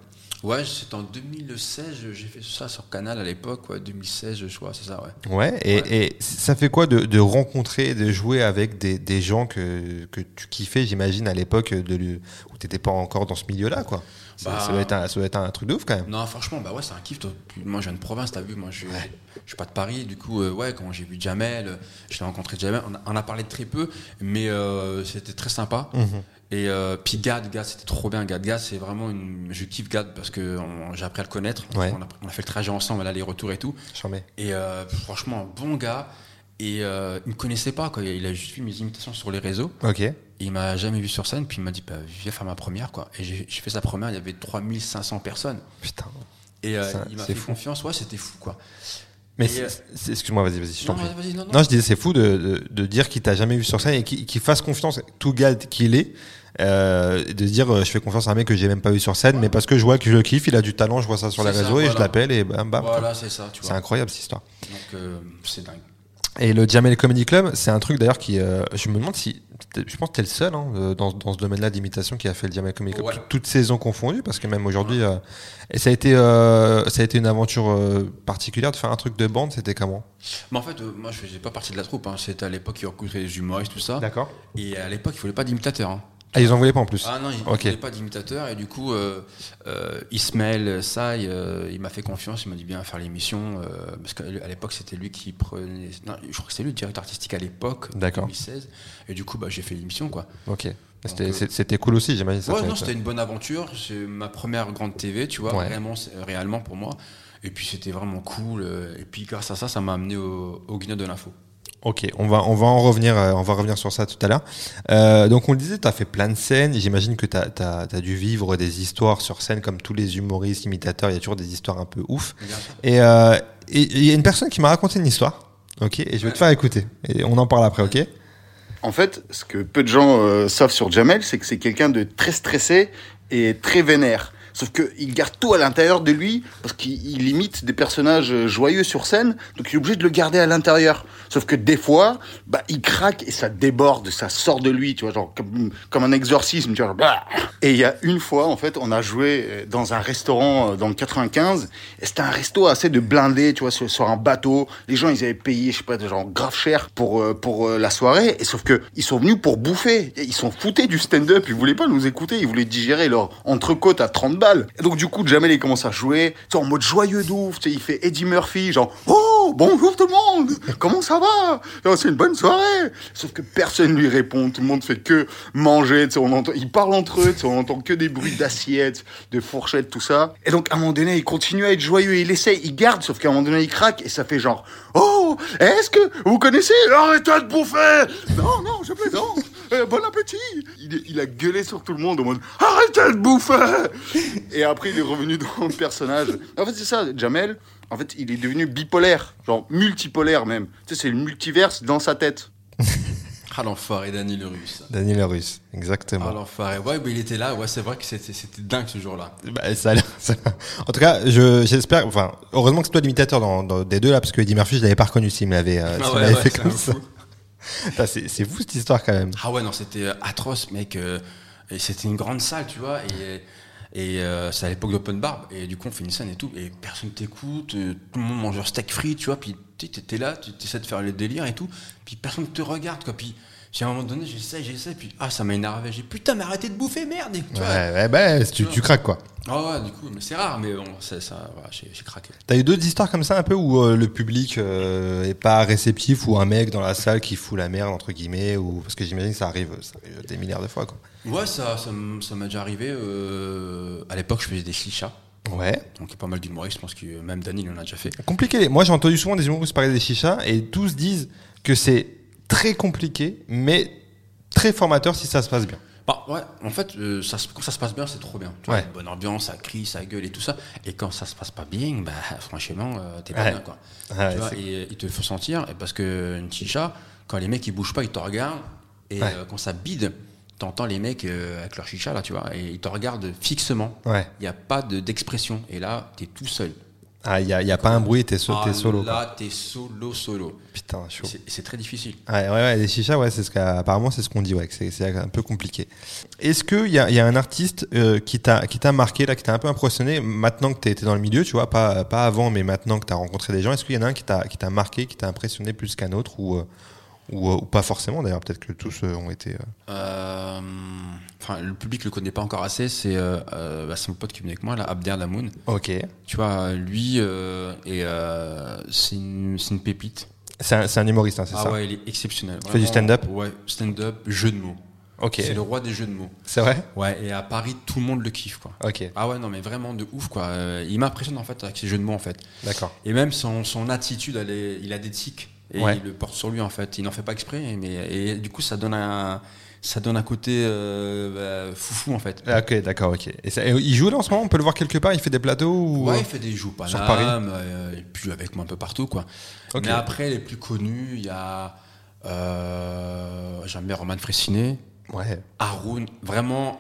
Ouais, c'était en 2016, j'ai fait ça sur Canal à l'époque, ouais, 2016, je crois, c'est ça, ouais. ouais et, Ouais. et ça fait quoi de, de rencontrer de jouer avec des, des gens que, que tu kiffais j'imagine à l'époque où t'étais pas encore dans ce milieu là quoi? Bah. ça doit être un, ça doit être un truc de ouf quand même Non, franchement, bah ouais, c'est un kiff. toi. Moi, je viens de province, t'as vu. Moi, je, je suis pas de Paris. Du coup, euh, ouais, quand j'ai vu Jamel, euh, je l'ai rencontré Jamel. On a, on a parlé de très peu, mais euh, c'était très sympa. Mhm. Et euh, puis Gad, Gad, c'était trop bien. Gad, Gad, c'est vraiment une. Je kiffe Gad parce que j'ai appris à le connaître. Ouais. On, a, on a fait le trajet ensemble, l'aller-retour et tout. Et franchement, bon gars. Et euh, il me connaissait pas, quoi. Il a juste vu mes imitations sur les réseaux. ok Et il m'a jamais vu sur scène. Puis il m'a dit, bah, viens faire ma première, quoi. Et j'ai fait sa première. Il y avait 3500 personnes. putain Et euh, Ça, il m'a c'est fait fou. confiance. Ouais, c'était fou, quoi. mais c'est- euh, c'est- excuse-moi vas-y vas-y je t'en Non, prie non, non. Non, je disais, c'est fou de, de, de dire qu'il t'a jamais vu sur scène et qu'il fasse confiance, tout gars qu'il est, euh, de dire, euh, je fais confiance à un mec que j'ai même pas vu sur scène, mais parce que je vois que je le kiffe, il a du talent, je vois ça sur les C'est ça, réseaux et je l'appelle et bam bam. Voilà, c'est ça, tu C'est vois. incroyable cette histoire. Donc, euh, c'est dingue. Et le Jamel Comedy Club, c'est un truc d'ailleurs qui, euh, je me demande si, je pense que t'es le seul hein, euh, dans, dans ce domaine-là d'imitation qui a fait le Jamel Comedy Club, Ouais. tout- toutes saisons confondues, parce que même aujourd'hui, euh, et ça a été, euh, ça a été une aventure euh, particulière de faire un truc de bande, c'était comment? Mais en fait, euh, moi, je faisais pas partie de la troupe. Hein. C'était à l'époque, ils recrutaient les humoristes, tout ça. D'accord. Et à l'époque, il voulait pas d'imitateur. Hein. Ah, ils en voulaient pas en plus. Ah non, il ne Ok. voulait pas d'imitateur. Et du coup, euh, euh, Ismaël Saï, euh, il m'a fait confiance. Il m'a dit bien faire l'émission. euh, parce qu'à l'époque, c'était lui qui prenait. Non, je crois que c'était lui le directeur artistique à l'époque, en D'accord. 2016. Et du coup, bah, j'ai fait l'émission, quoi. Ok. C'était, cool aussi, j'imagine. ça Ouais, non, c'était une bonne aventure. C'est ma première grande TV, tu vois, Ouais. réellement pour moi. Et puis c'était vraiment cool. Et puis grâce à ça, ça m'a amené au, au Guignol de l'info. Ok, on va, on va en revenir, euh, on va revenir sur ça tout à l'heure. Euh, donc on le disait, tu as fait plein de scènes. J'imagine que tu as, dû vivre des histoires sur scène comme tous les humoristes, imitateurs. Il y a toujours des histoires un peu ouf. Et euh, il y a une personne qui m'a raconté une histoire. Ok, et je vais te faire écouter. Et on en parle après, ok? En fait, ce que peu de gens euh, savent sur Jamel, c'est que c'est quelqu'un de très stressé et très vénère. Sauf qu'il garde tout à l'intérieur de lui parce qu'il il imite des personnages euh, joyeux sur scène, donc il est obligé de le garder à l'intérieur. Sauf que des fois, bah, il craque et ça déborde, ça sort de lui, tu vois, genre comme, comme un exorcisme, tu vois. bah. Et il y a une fois, en fait, on a joué euh, dans un restaurant euh, dans le 95 et c'était un resto assez de blindé, tu vois, sur, un bateau. Les gens, ils avaient payé, je sais pas, genre grave cher pour pour la soirée. Et sauf que ils sont venus pour bouffer. Ils sont foutés du stand-up. Ils voulaient pas nous écouter. Ils voulaient digérer leur entrecôte à 30 Et donc du coup, Jamel il commence à jouer, tu en mode joyeux de ouf. Tu sais, il fait Eddie Murphy, genre oh bonjour tout le monde, comment ça va? Oh, C'est une bonne soirée. Sauf que personne lui répond. Tout le monde fait que manger. On entend, ils parlent entre eux. On entend que des bruits d'assiettes, de fourchettes, tout ça. Et donc à un moment donné, il continue à être joyeux. Il essaye, il garde. Sauf qu'à un moment donné, il craque et ça fait genre oh est-ce que vous connaissez Arrêtez de bouffer Non non, je plaisante. Euh, bon appétit il, il a gueulé sur tout le monde en mode Arrêtez de bouffer Et après, il est revenu dans le personnage. En fait, c'est ça, Jamel. En fait, il est devenu bipolaire, genre multipolaire même. Tu sais, c'est le multiverse dans sa tête. [LAUGHS] Ah l'enfoiré, Dany le russe. Daniel le Russe, exactement. Ah l'enfoiré. Ouais, mais il était là. Ouais, c'est vrai que c'était dingue ce jour-là. Bah, ça [LAUGHS] En tout cas, je, j'espère. Enfin, heureusement que c'est toi l'imitateur dans, dans- des deux là, parce que Eddie Murphy, je l'avais pas reconnu s'il me l'avait, euh, Ah ouais, ouais, fait comme ça. [LAUGHS] C'est, fou cette histoire quand même. Ah ouais, non, c'était euh, atroce, mec. euh, et c'était une grande salle, tu vois. Et, et euh, c'est à l'époque d'Open Bar. Et du coup, on fait une scène et tout. Et personne t'écoute. euh, tout le monde mange leur steak frit, tu vois. Puis t'es là, tu essaies de faire les délires et tout. Puis personne te regarde, quoi. Puis à un moment donné, j'essaie, j'essaie, puis ah, ça m'a énervé. J'ai putain, mais arrêtez de bouffer, merde. Tu vois. Ouais, ouais, bah, tu, tu craques quoi. Ah ouais, du coup, mais c'est rare, mais bon, c'est ça, voilà, j'ai j'ai craqué. T'as eu d'autres histoires comme ça un peu où euh, le public euh, est pas réceptif ou un mec dans la salle qui fout la merde entre guillemets ou parce que j'imagine que ça arrive, ça arrive des milliards de fois quoi. Ouais, ça, ça, m- ça m'est déjà arrivé. euh, à l'époque, je faisais des chichas. Ouais. Donc, il y a pas mal d'humoristes, je pense que même Dany, il en a déjà fait. Compliqué. Moi j'ai entendu souvent des humoristes parler des chichas et tous disent que c'est très compliqué mais très formateur si ça se passe bien. Bah ouais, en fait, euh, ça, quand ça se passe bien, c'est trop bien. Tu Ouais. vois, une bonne ambiance, ça crie, ça gueule et tout ça. Et quand ça se passe pas bien, bah [LAUGHS] franchement, euh, t'es pas Ouais. bien quoi. Ouais, tu vois, c'est- et il te faut sentir, et parce que une chicha, quand les mecs ils bougent pas, ils te regardent. Et euh, quand ça bide, t'entends les mecs avec leur chicha là, tu vois, et ils te regardent fixement. Il n'y a pas de- d'expression. et là, t'es tout seul. Ah il y a, y a pas un bruit, t'es so- Ah, t'es solo. Là, t'es solo, solo. Putain chaud. C'est très difficile. Ouais, ouais, ouais, les chichas, ouais, c'est ce qu'apparemment c'est ce qu'on dit, ouais, c'est c'est un peu compliqué. Est-ce qu'il y a, y a un artiste euh, qui t'a qui t'a marqué là, qui t'a un peu impressionné maintenant que t'es dans le milieu, tu vois, pas pas avant, mais maintenant que t'as rencontré des gens, est-ce qu'il y en a un qui t'a qui t'a marqué, qui t'a impressionné plus qu'un autre ou euh, ou, euh, ou pas forcément d'ailleurs, peut-être que tous euh, ont été. euh, Enfin, le public le connaît pas encore assez. C'est euh, bah, c'est mon pote qui venait avec moi, là, Abder. Ok. Tu vois, lui, euh, et c'est une, c'est une pépite. C'est un, c'est un humoriste, hein, c'est Ah ça. ouais, il est exceptionnel. fait du Vraiment, stand-up? Ouais, stand-up, jeu de mots. Ok. C'est le roi des jeux de mots. C'est vrai? Ouais, et à Paris, tout le monde le kiffe, quoi. Ok. Ah ouais, non, mais vraiment de ouf, quoi. Il m'impressionne, en fait, avec ses jeux de mots, en fait. D'accord. Et même son, son attitude, elle est- il a des tics. Et Ouais. il le porte sur lui, en fait. Il n'en fait pas exprès, mais et du coup, ça donne un, ça donne un côté euh, bah, foufou, en fait. Ah, Ok, d'accord, ok. Et, ça- et il joue là en ce moment? On peut le voir quelque part? Il fait des plateaux ou... Ouais, il fait des joues Sur Paname, Paris euh, et puis avec moi un peu partout, quoi. Mais après, les plus connus, il y a. Euh, J'aime bien Roman Fressinet, Ouais. Haroun. Vraiment,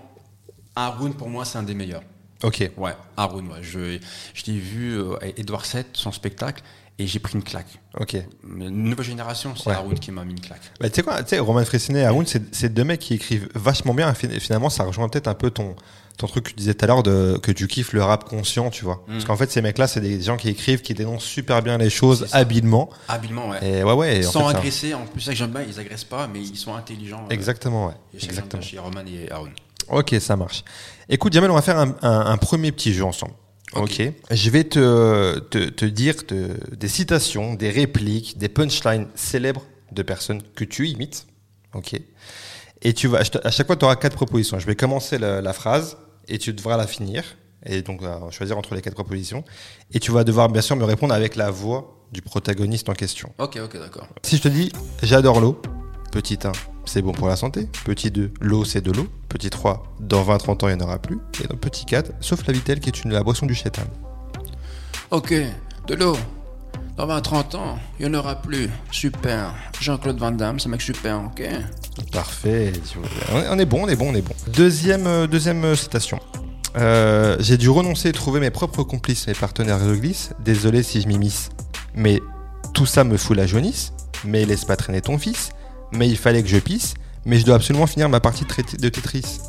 Haroun, pour moi, c'est un des meilleurs. Ok. Ouais, Haroun, ouais. Je, je l'ai vu, euh, Edouard VII, son spectacle, et j'ai pris une claque. Ok. Une nouvelle génération, c'est Ouais. Haroun qui m'a mis une claque. Bah, tu sais quoi, tu sais, Roman Fressinet et Haroun, c'est deux mecs qui écrivent vachement bien. et fin- Finalement, ça rejoint peut-être un peu ton, ton truc que tu disais tout à l'heure que tu kiffes le rap conscient, tu vois. Parce qu'en fait, ces mecs-là, c'est des gens qui écrivent, qui dénoncent super bien les choses habilement. Habilement, ouais. Et ouais, ouais. et en Sans fait, ça- agresser, en plus, ça que j'aime bien, ils agressent pas, mais ils sont intelligents. euh, Exactement, ouais. et Exactement. chez Roman et Haroun. Ok, ça marche. Écoute, Jamel, on va faire un, un- un premier petit jeu ensemble. Ok. Ok. Je vais te, te, te dire te- des citations, des répliques, des punchlines célèbres de personnes que tu imites. Ok. Et tu vas, à chaque fois, tu auras quatre propositions. Je vais commencer la, la phrase et tu devras la finir. Et donc, euh, choisir entre les quatre propositions. Et tu vas devoir, bien sûr, me répondre avec la voix du protagoniste en question. Ok, ok, d'accord. Si je te dis j'adore l'eau, petit 1, c'est bon pour la santé. Petit 2, l'eau c'est de l'eau. Petit 3, dans 20-30 ans il n'y en aura plus. Et dans petit 4, sauf la vitelle qui est une, la boisson du chétan. Ok, de l'eau. Dans 20-30 ans, il n'y en aura plus. Super. Jean-Claude Van Damme, c'est un mec super, ok Parfait. est- on est bon, on est bon, on est bon. Deuxième, euh, deuxième euh, citation. Euh, J'ai dû renoncer et trouver mes propres complices, mes partenaires de glisse. Désolé si je m'immisce. Mais tout ça me fout la jaunisse. Mais laisse pas traîner ton fils. Mais il fallait que je pisse. Mais je dois absolument finir ma partie de Tetris.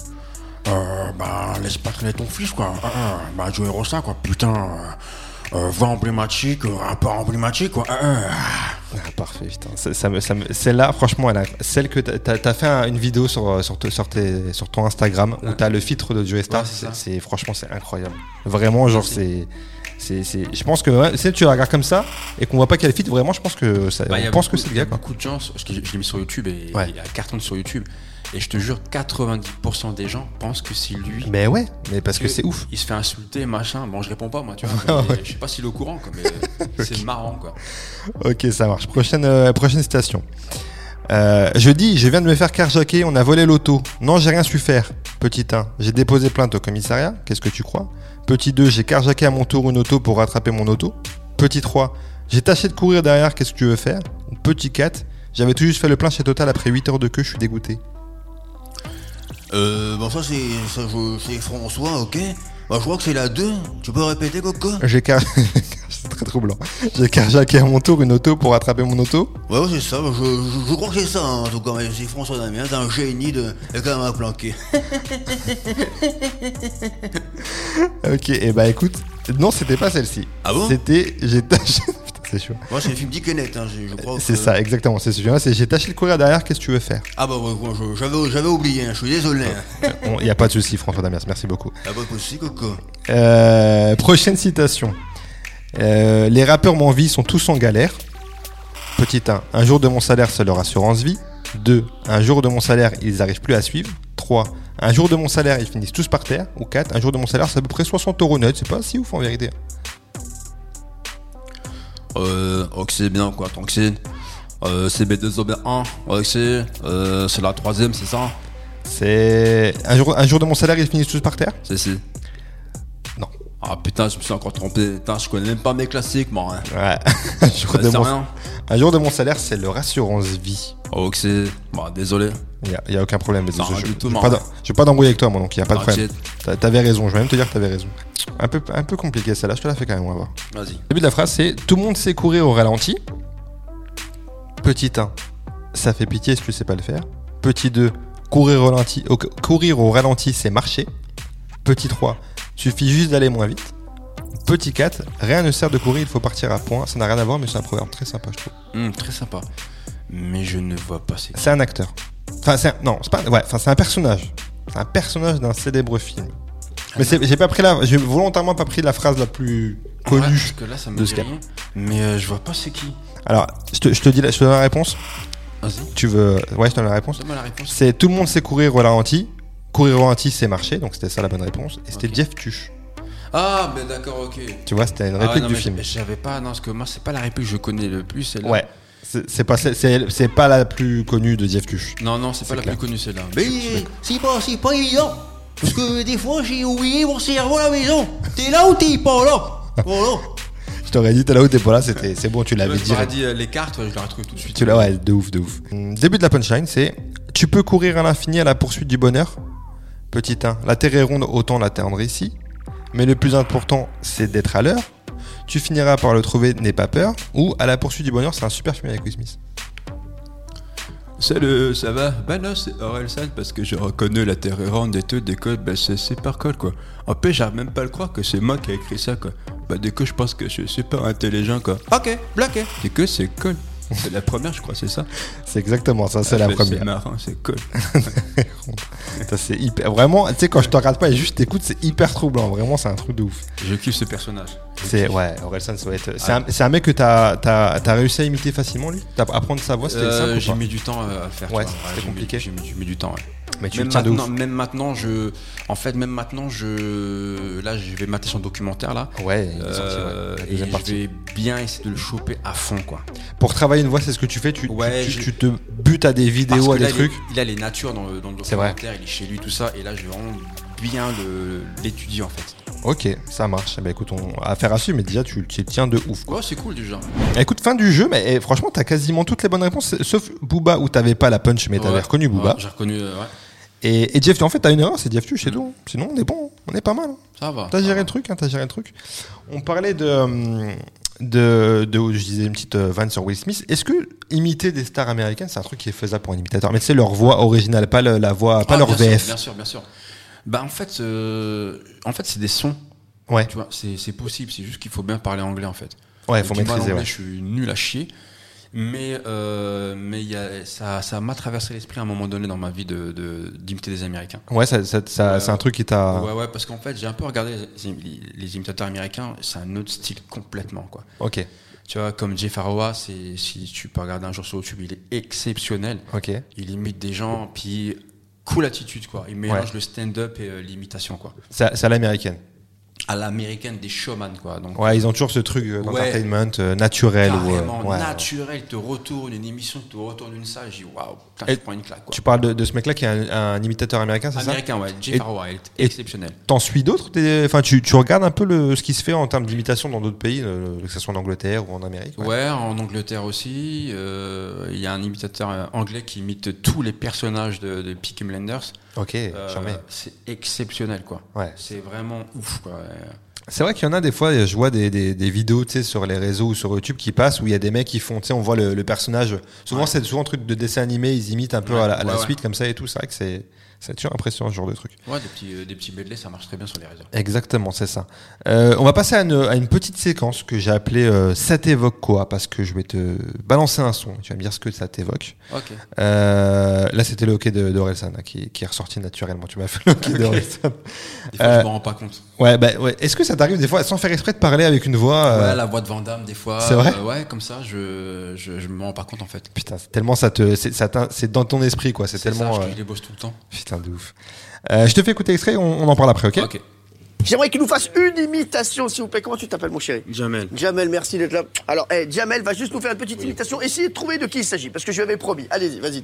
Euh, bah, laisse pas traîner ton fils, quoi. Ah, ah, bah, Rossa, quoi. Putain, euh, euh, voix emblématique, euh, rapport emblématique, quoi. Ah, parfait, putain. Ça, ça me, ça me- celle-là, franchement, elle a- celle que t'as as, fait un- une vidéo sur, sur, te- sur, tes- sur ton Instagram où t'as le filtre de Joe Star. Ouais, c'est- franchement, c'est incroyable. Vraiment, genre, c'est. C'est- c'est- Je pense que ouais, si tu la regardes comme ça et qu'on voit pas quel fit, vraiment, je pense que ça, Bah, on pense que c'est le il y a gars. Quoi. beaucoup de gens, je je l'ai mis sur YouTube et Ouais. il y a cartonne sur YouTube. Et je te jure, 90% des gens pensent que c'est lui. Mais ouais, mais parce que c'est ouf. Il se fait insulter, machin. Bon, je réponds pas, moi, tu vois. [LAUGHS] Ouais. Je sais pas s'il est au courant, quoi, mais [LAUGHS] c'est marrant, quoi. Ok, ça marche. Prochaine, euh, prochaine citation. Euh, je dis, je viens de me faire carjacker, on a volé l'auto. Non, j'ai rien su faire. Petit 1, j'ai déposé plainte au commissariat. Qu'est-ce que tu crois? Petit 2, j'ai carjacké à mon tour une auto pour rattraper mon auto. Petit 3, j'ai tâché de courir derrière, qu'est-ce que tu veux faire? Petit 4, j'avais tout juste fait le plein chez Total après 8 heures de queue, je suis dégoûté. Euh, bon, ça, c'est, ça, c'est François, ok. Bah, je crois que c'est la 2. Tu peux répéter, Coco? J'ai car... [LAUGHS] c'est très troublant. J'ai carjacké à mon tour une auto pour rattraper mon auto. Ouais, ouais, c'est ça. bah, Je, je, je crois que c'est ça, hein, en tout cas. Mais c'est François Damien, c'est un génie de. A quand même à planquer. [LAUGHS] Ok, et bah écoute, non, c'était pas celle-ci. Ah bon? C'était, j'ai [LAUGHS] c'est sûr. Moi, c'est le film Dickenet, hein, je, je crois. C'est que- ça, exactement. C'est celui-là. J'ai tâché de courir derrière. Qu'est-ce que tu veux faire? Ah bah, ouais, j'avais, j'avais oublié, hein, je suis désolé. hein. [LAUGHS] Il n'y a pas de souci, François Damiens. Merci beaucoup. Ah bah, aussi, coco. Euh, prochaine citation. Euh, les rappeurs m'envient sont tous en galère. Petit 1. Un jour de mon salaire, c'est leur assurance vie. 2. Un jour de mon salaire, ils n'arrivent plus à suivre. 3. Un jour de mon salaire, ils finissent tous par terre. Ou 4. Un jour de mon salaire, c'est à peu près 60 euros net. C'est pas si ouf en vérité. Euh, Oxy, bien quoi, Toxine. Euh, c'est B2OB1, Oxy, euh, c'est la troisième, c'est ça? C'est. Un jour, un jour de mon salaire, ils finissent tous par terre? C'est si. Ah putain, je me suis encore trompé. Putain, je connais même pas mes classiques, moi. Hein. Ouais. [LAUGHS] un, jour de mon... rien. un jour de mon salaire, c'est leur assurance vie. Oxy, bah désolé. Il n'y a, y a aucun problème. Non, je du tout, je je vais pas d'embrouiller avec toi, moi, donc il n'y a pas de problème. T'avais raison, je vais même te dire que t'avais raison. Un peu, un peu compliqué celle-là, je te la fais quand même, on va voir. Vas-y. Le début de la phrase, c'est Tout le monde sait courir au ralenti. Petit 1, ça fait pitié si tu sais pas le faire. Petit 2, courir au ralenti, courir au ralenti c'est marcher. Petit 3, suffit juste d'aller moins vite. Petit 4, rien ne sert de courir, il faut partir à point. Ça n'a rien à voir, mais c'est un proverbe très sympa, je trouve. Hum, très sympa. Mais je ne vois pas c'est. C'est un acteur. Enfin, c'est un- non, c'est pas. Ouais, enfin, c'est un personnage. C'est un personnage d'un célèbre film. Mais c'est- j'ai pas pris la. J'ai volontairement pas pris la phrase la plus Ouais, connue. parce que là, ça me de ce rien. Mais euh, je vois pas c'est qui. Alors, je te, je te dis, la- je te donne la réponse. Vas-y, Tu veux. Ouais, je te donne la réponse. donne-moi la réponse. C'est tout le monde sait courir au ralenti. Courir au ralenti, c'est marcher. Donc c'était ça la bonne réponse. Et c'était Ok. Jeff Tuch. Ah, ben d'accord, ok. Tu vois, c'était une Ah, réplique non, du mais film. J'avais pas, non, parce que moi, c'est pas la réplique que je connais le plus, celle-là. Ouais. C'est pas, c'est- pas la plus connue de Jeff Tuch. Non, non, c'est pas la clair. plus connue, celle-là. Mais c'est pas, c'est pas évident. Parce que des fois, j'ai oublié mon cerveau à la maison. T'es là ou t'es pas là? Voilà. Je t'aurais dit, t'es là où t'es pas là, c'était, c'est bon, tu l'avais Tu dit. m'aurais dit euh, les cartes, ouais, je l'aurais retrouvé tout de suite. Tu l'as, ouais, de ouf, de ouf. Début de la punchline, c'est Tu peux courir à l'infini à la poursuite du bonheur. Petit 1, la terre est ronde, autant l'atteindre ici. Mais le plus important, c'est d'être à l'heure. Tu finiras par le trouver, n'aie pas peur. Ou à la poursuite du bonheur, c'est un super film avec Will Smith. Salut, ça va? Bah non, c'est Orelsan parce que je reconnais la terre errante des deux des codes, bah c'est c'est par code quoi. En plus, j'arrive même pas à le croire que c'est moi qui ai écrit ça quoi. Bah du coup, je pense que je suis super intelligent quoi. Ok, bloqué. Du coup, c'est cool. C'est la première, je crois, c'est ça C'est exactement ça, c'est Ah, la première. C'est marrant, c'est cool. [LAUGHS] Ça, c'est hyper. Vraiment, tu sais, quand je te regarde pas et juste t'écoutes, c'est hyper troublant. Vraiment, c'est un truc de ouf. Je kiffe ce personnage. C'est, ouais, Orelsan, ça doit être. C'est un, c'est un mec que t'as, réussi à imiter facilement, lui? T'as apprendre sa voix, c'était Euh, J'ai mis du temps à faire. Ouais, c'était compliqué. J'ai mis, mis du temps, ouais. Mais tu même maintenant, même maintenant, je, en fait, même maintenant, je, là, je vais mater son documentaire là. Ouais, il est sorti, Euh, ouais, et je partie. vais bien essayer de le choper à fond, quoi. Pour travailler une voix, c'est ce que tu fais Tu, tu- Ouais, tu, je- tu te butes à des vidéos, à des là, trucs Il a les natures dans le, dans le C'est vrai. documentaire, il est chez lui, tout ça, et là, je vais vraiment bien l'étudier en fait. Ok, ça marche. Ben, écoute, on... affaire à suivre, mais déjà, tu, le tiens de ouf. Quoi. Ouais, c'est cool déjà. Écoute, fin du jeu, mais eh, franchement, t'as quasiment toutes les bonnes réponses, sauf Booba où t'avais pas la punch, mais t'avais Ouais. reconnu Booba. Ouais, J'ai reconnu, euh, ouais. Et, et Jeff, en fait, t'as une erreur, c'est Jeff Tu, c'est tout. Sinon, on est bon, on est pas mal. hein. Ça va. T'as géré va. le truc, hein, t'as géré le truc. On parlait de, hum, de, de, je disais une petite euh, vanne sur Will Smith. Est-ce que imiter des stars américaines, c'est un truc qui est faisable pour un imitateur? Mais c'est leur voix originale, pas le- la voix, pas Ah, leur bien sûr, VF. bien sûr, bien sûr. Bah, en fait, euh, en fait c'est des sons. Ouais, Tu vois, c'est possible, c'est juste qu'il faut bien parler anglais en fait. ouais, Et faut moi, maîtriser. l'anglais, Ouais. Je suis nul à chier. Mais, euh, mais y a, ça ça m'a traversé l'esprit à un moment donné dans ma vie d'imiter de, d'imiter des Américains. Ouais, ça, ça- ça- Ouais. c'est un truc qui t'a. Ouais, ouais, parce qu'en fait, j'ai un peu regardé les, les imitateurs américains, c'est un autre style complètement, quoi. Ok, Tu vois, comme Jeff Arrowa, c'est, si tu peux regarder un jour sur YouTube, il est exceptionnel. ok. Il imite des gens, puis cool attitude, quoi. Il mélange le stand-up et euh, l'imitation, quoi. C'est c'est à l'américaine. À l'américaine des showman, quoi. Donc, Ouais, ils ont toujours ce truc euh, Ouais. d'entertainment euh, naturel. Euh, carrément ouais. naturel, te retourne une émission, te retourne une salle, je dis waouh, je prends une claque, quoi. Tu parles de, de ce mec-là qui est un, un imitateur américain, c'est ça? Américain, ouais, Jeff et- exceptionnel. T'en suis d'autres Enfin, tu, tu regardes un peu le, ce qui se fait en termes d'imitation dans d'autres pays, que ce soit en Angleterre ou en Amérique? Ouais, en Angleterre aussi. euh, Il y a un imitateur euh, anglais qui imite tous les personnages de, de Peaky Blinders. Ok, Euh, jamais. c'est exceptionnel, quoi. Ouais. C'est vraiment ouf, quoi. C'est vrai qu'il y en a des fois, je vois des, des, des vidéos tu sais, sur les réseaux ou sur YouTube qui passent où il y a des mecs qui font, tu sais, on voit le, le personnage. Souvent, Ouais. c'est souvent un truc de dessin animé, ils imitent un peu Ouais, à la, à ouais, suite comme ça et tout. C'est vrai que c'est C'est toujours impressionnant ce genre de truc. Ouais, des petits, euh, des petits medley, ça marche très bien sur les réseaux. Exactement, c'est ça. Euh, on va passer à une, à une petite séquence que j'ai appelée euh, Ça t'évoque quoi? Parce que je vais te balancer un son. Tu vas me dire ce que ça t'évoque. Ok. Euh, là, c'était le hockey de, de hein, qui, qui est ressorti naturellement. Tu m'as fait le hockey de Orelsan. Des fois, Euh, je me rends pas compte. Ouais, bah, ouais. Est-ce que ça t'arrive des fois, sans faire exprès, de parler avec une voix euh, Ouais, la voix de Vandame, des fois. c'est vrai euh, Ouais, comme ça, je, je, je me rends pas compte en fait. Putain, c'est tellement ça te, c'est, ça t'in- c'est dans ton esprit, quoi. C'est C'est tellement. ça, je, euh, je les bosse tout le temps. Putain de ouf. Euh, je te fais écouter l'extrait, on, on en parle après, ok Ok. J'aimerais qu'il nous fasse une imitation, s'il vous plaît. Comment tu t'appelles, mon chéri? Jamel. Jamel, merci d'être là. Alors, eh, Jamel va juste nous faire une petite imitation. Essayez de trouver de qui il s'agit, parce que je lui avais promis. Allez-y, vas-y.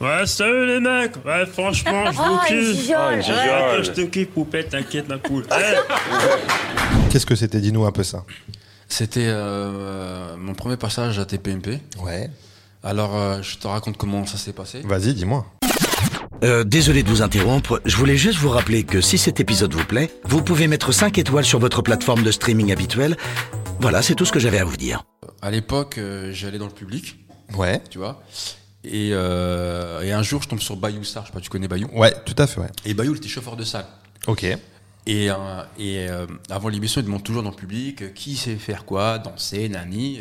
Ouais, salut les mecs. Ouais, franchement, je vous kiffe. Ouais, je te kiffe, poupette, t'inquiète, ma poule. Eh. Qu'est-ce que c'était? Dis-nous un peu ça. C'était euh, mon premier passage à TPMP. Ouais. Alors, euh, je te raconte comment ça s'est passé. Vas-y, dis-moi. Euh, désolé de vous interrompre, je voulais juste vous rappeler que si cet épisode vous plaît, vous pouvez mettre 5 étoiles sur votre plateforme de streaming habituelle. Voilà, c'est tout ce que j'avais à vous dire. À l'époque, euh, j'allais dans le public, Ouais. tu vois. Et, euh, et un jour, je tombe sur Bayou Star. Je sais pas, tu connais Bayou? Ouais, tout à fait, ouais. Et Bayou, il était chauffeur de salle. Ok. Et, euh, et euh, avant l'émission, il demande toujours dans le public qui sait faire quoi, danser, nani.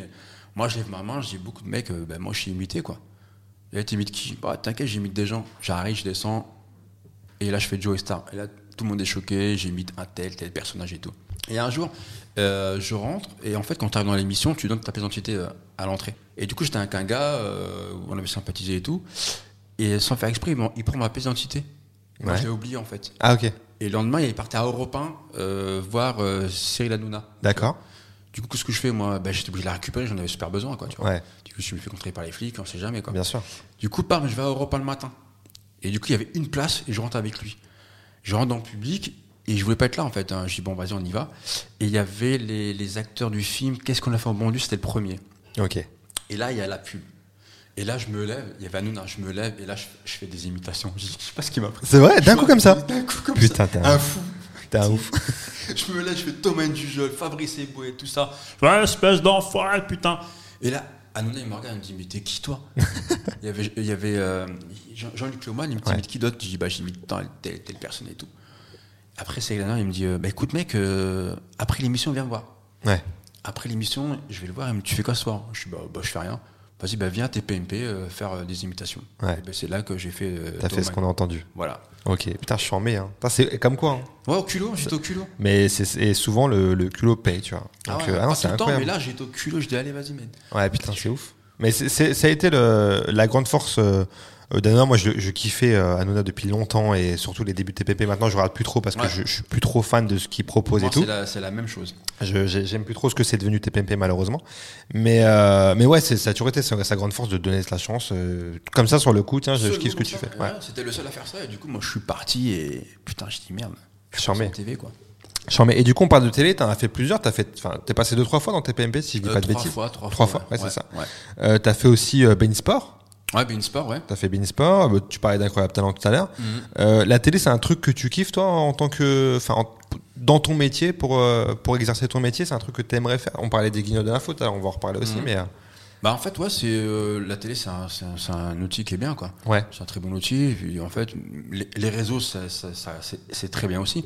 Moi, je lève ma main, je dis beaucoup de mecs, ben, moi, je suis imité, quoi. Et là, t'imites qui? Bah, t'inquiète, j'imite des gens. J'arrive, je descends. Et là, je fais Joe Star. Et là, tout le monde est choqué, j'imite un tel, tel personnage et tout. Et un jour, je rentre, et en fait, quand tu arrives dans l'émission, tu donnes ta pièce d'identité à l'entrée. Et du coup, j'étais avec un gars, euh, on avait sympathisé et tout. Et sans faire exprès, il, prend ma pièce d'identité. Moi, je l'ai oublié, en fait. Ah, ok. Et le lendemain, il parti à Europe 1 euh, voir euh, Cyril Hanouna. D'accord. Du coup, qu'est-ce que je fais Moi, ben, j'étais obligé de la récupérer, j'en avais super besoin. Quoi, tu vois. Ouais. Du coup, je me fais contrôler par les flics, on sait jamais. Quoi. Bien sûr. Du coup, pam, je vais à Europe 1 le matin. Et du coup, il y avait une place et je rentre avec lui. Je rentre dans le public et je voulais pas être là en fait. hein. Je dis, bon, vas-y, on y va. Et il y avait les, les acteurs du film Qu'est-ce qu'on a fait en bon Dieu C'était le premier. Ok. Et là, il y a la pub. Et là, je me lève, il y avait Hanouna, je me lève et là, je, je fais des imitations. Je sais pas ce qui m'a pris. C'est vrai D'un coup comme ça D'un coup comme Putain, ça. t'es un- fou. T'es un ouf. [LAUGHS] Je me lève, je fais Thomas Dujol, Fabrice Eboué, tout ça. Ouais, espèce d'enfoiré, putain. Et là, Hanouna, il me regarde, il me dit, mais t'es qui toi? [LAUGHS] Il y avait, il y avait euh, Jean- Jean-Luc Lemoyne, il me dit, Ouais. mais qui d'autre Je dis, bah, j'imite telle, telle, telle personne et tout. Après, c'est il me dit, euh, bah, écoute, mec, euh, après l'émission, viens me voir. Ouais. Après l'émission, je vais le voir, il me dit, tu fais quoi ce soir? Je dis, bah, bah, je fais rien. Vas-y, bah, viens à TPMP euh, faire euh, des imitations. Ouais. Et ben, c'est là que j'ai fait. euh, T'as fait ce qu'on a entendu. Voilà. Ok. Putain, je suis en mai. Hein. Putain, C'est comme quoi. Hein. Ouais, au culot, j'étais au culot. Mais c'est souvent le, le culot paye, tu vois. Donc, ah ouais, euh, ah non, c'est temps, incroyable. mais là, j'étais au culot, je dis, allez, vas-y, mec. Ouais, putain, c'est ouf. Mais ça a été le, la grande force euh. Moi, je, je kiffais euh, Hanouna depuis longtemps et surtout les débuts de TPP. Maintenant, je regarde plus trop parce que Ouais. je, je suis plus trop fan de ce qu'il propose Moi, et tout. c'est la, même chose. J'ai- J'aime plus trop ce que c'est devenu TPMP malheureusement. Mais, euh, mais ouais, ça a toujours été sa, sa grande force de donner de la chance. euh, comme ça, sur le coup, tiens, je, kiffe ce que tu fais. ouais. C'était le seul à faire ça, et du coup, moi, je suis parti, et putain, je dis merde. Je suis Charmé. TV, quoi. Charmé. Et du coup, on parle de télé, t'en as fait plusieurs. T'as fait, enfin, t'es passé deux, trois fois dans TPMP, si je dis Euh, pas de trois bêtises. fois, trois, Trois fois. ouais, c'est ça. Ouais, Euh, t'as fait aussi euh, Bein Sport. Ouais Bein Sport, ouais. T'as fait Bein Sport. euh, Tu parlais d'incroyable talent tout à l'heure. Mhm. Euh, la télé, c'est un truc que tu kiffes, toi, en tant que, enfin, en- dans ton métier, pour, euh, pour exercer ton métier, c'est un truc que t'aimerais faire? On parlait des guignols de l'info, à l'heure, on va en reparler aussi, Mhm. mais Bah, en fait, ouais, c'est, euh, la télé, c'est un, un- un outil qui est bien, quoi. ouais. C'est un très bon outil. Et puis, en fait, les, les réseaux, ça, ça- ça- c'est, c'est très bien aussi.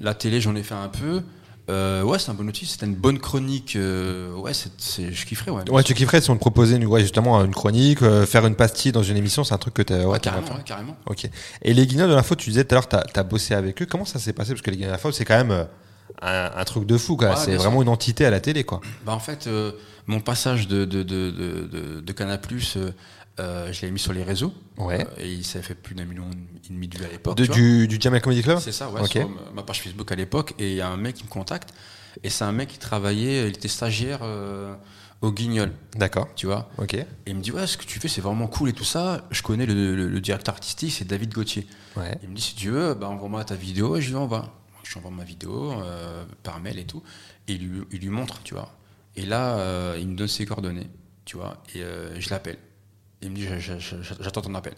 La télé, j'en ai fait un peu. Euh, ouais, c'est un bon outil. C'était une bonne chronique. euh, ouais, c'est, je kifferais, ouais. Ouais, tu kifferais si on te proposait une, ouais, justement une chronique, euh, faire une pastille dans une émission, c'est un truc que t'as. Ouais, Ouais, t'aimerais carrément, ouais, carrément. Ok. Et les guignols de l'info, tu disais tout à l'heure, t'as as bossé avec eux. Comment ça s'est passé? Parce que les guignols de l'info, c'est quand même euh, un, un truc de fou, quoi. Ouais, c'est vraiment sûr. une entité à la télé, quoi. Bah, en fait, euh, mon passage de, de, de, de, de, de Canal+, euh, je l'ai mis sur les réseaux. Ouais. Euh, et ça fait plus d'un million et demi de vues à l'époque. Du, du Jamel Comedy Club? C'est ça, ouais, sur ma- page Facebook à l'époque. Et il y a un mec qui me contacte. Et c'est un mec qui travaillait, il était stagiaire euh, au Guignol, D'accord. tu vois. Ok. Et il me dit, ouais, ce que tu fais, c'est vraiment cool et tout ça. Je connais le, le- le directeur artistique, c'est David Gauthier. Ouais. Il me dit, si tu veux, bah, envoie-moi ta vidéo. Et je lui envoie. Je lui envoie ma vidéo euh, par mail et tout. Et il lui, il lui montre, tu vois. Et là, il me donne ses coordonnées, tu vois. Et je l'appelle. Il me dit, j'attends ton appel.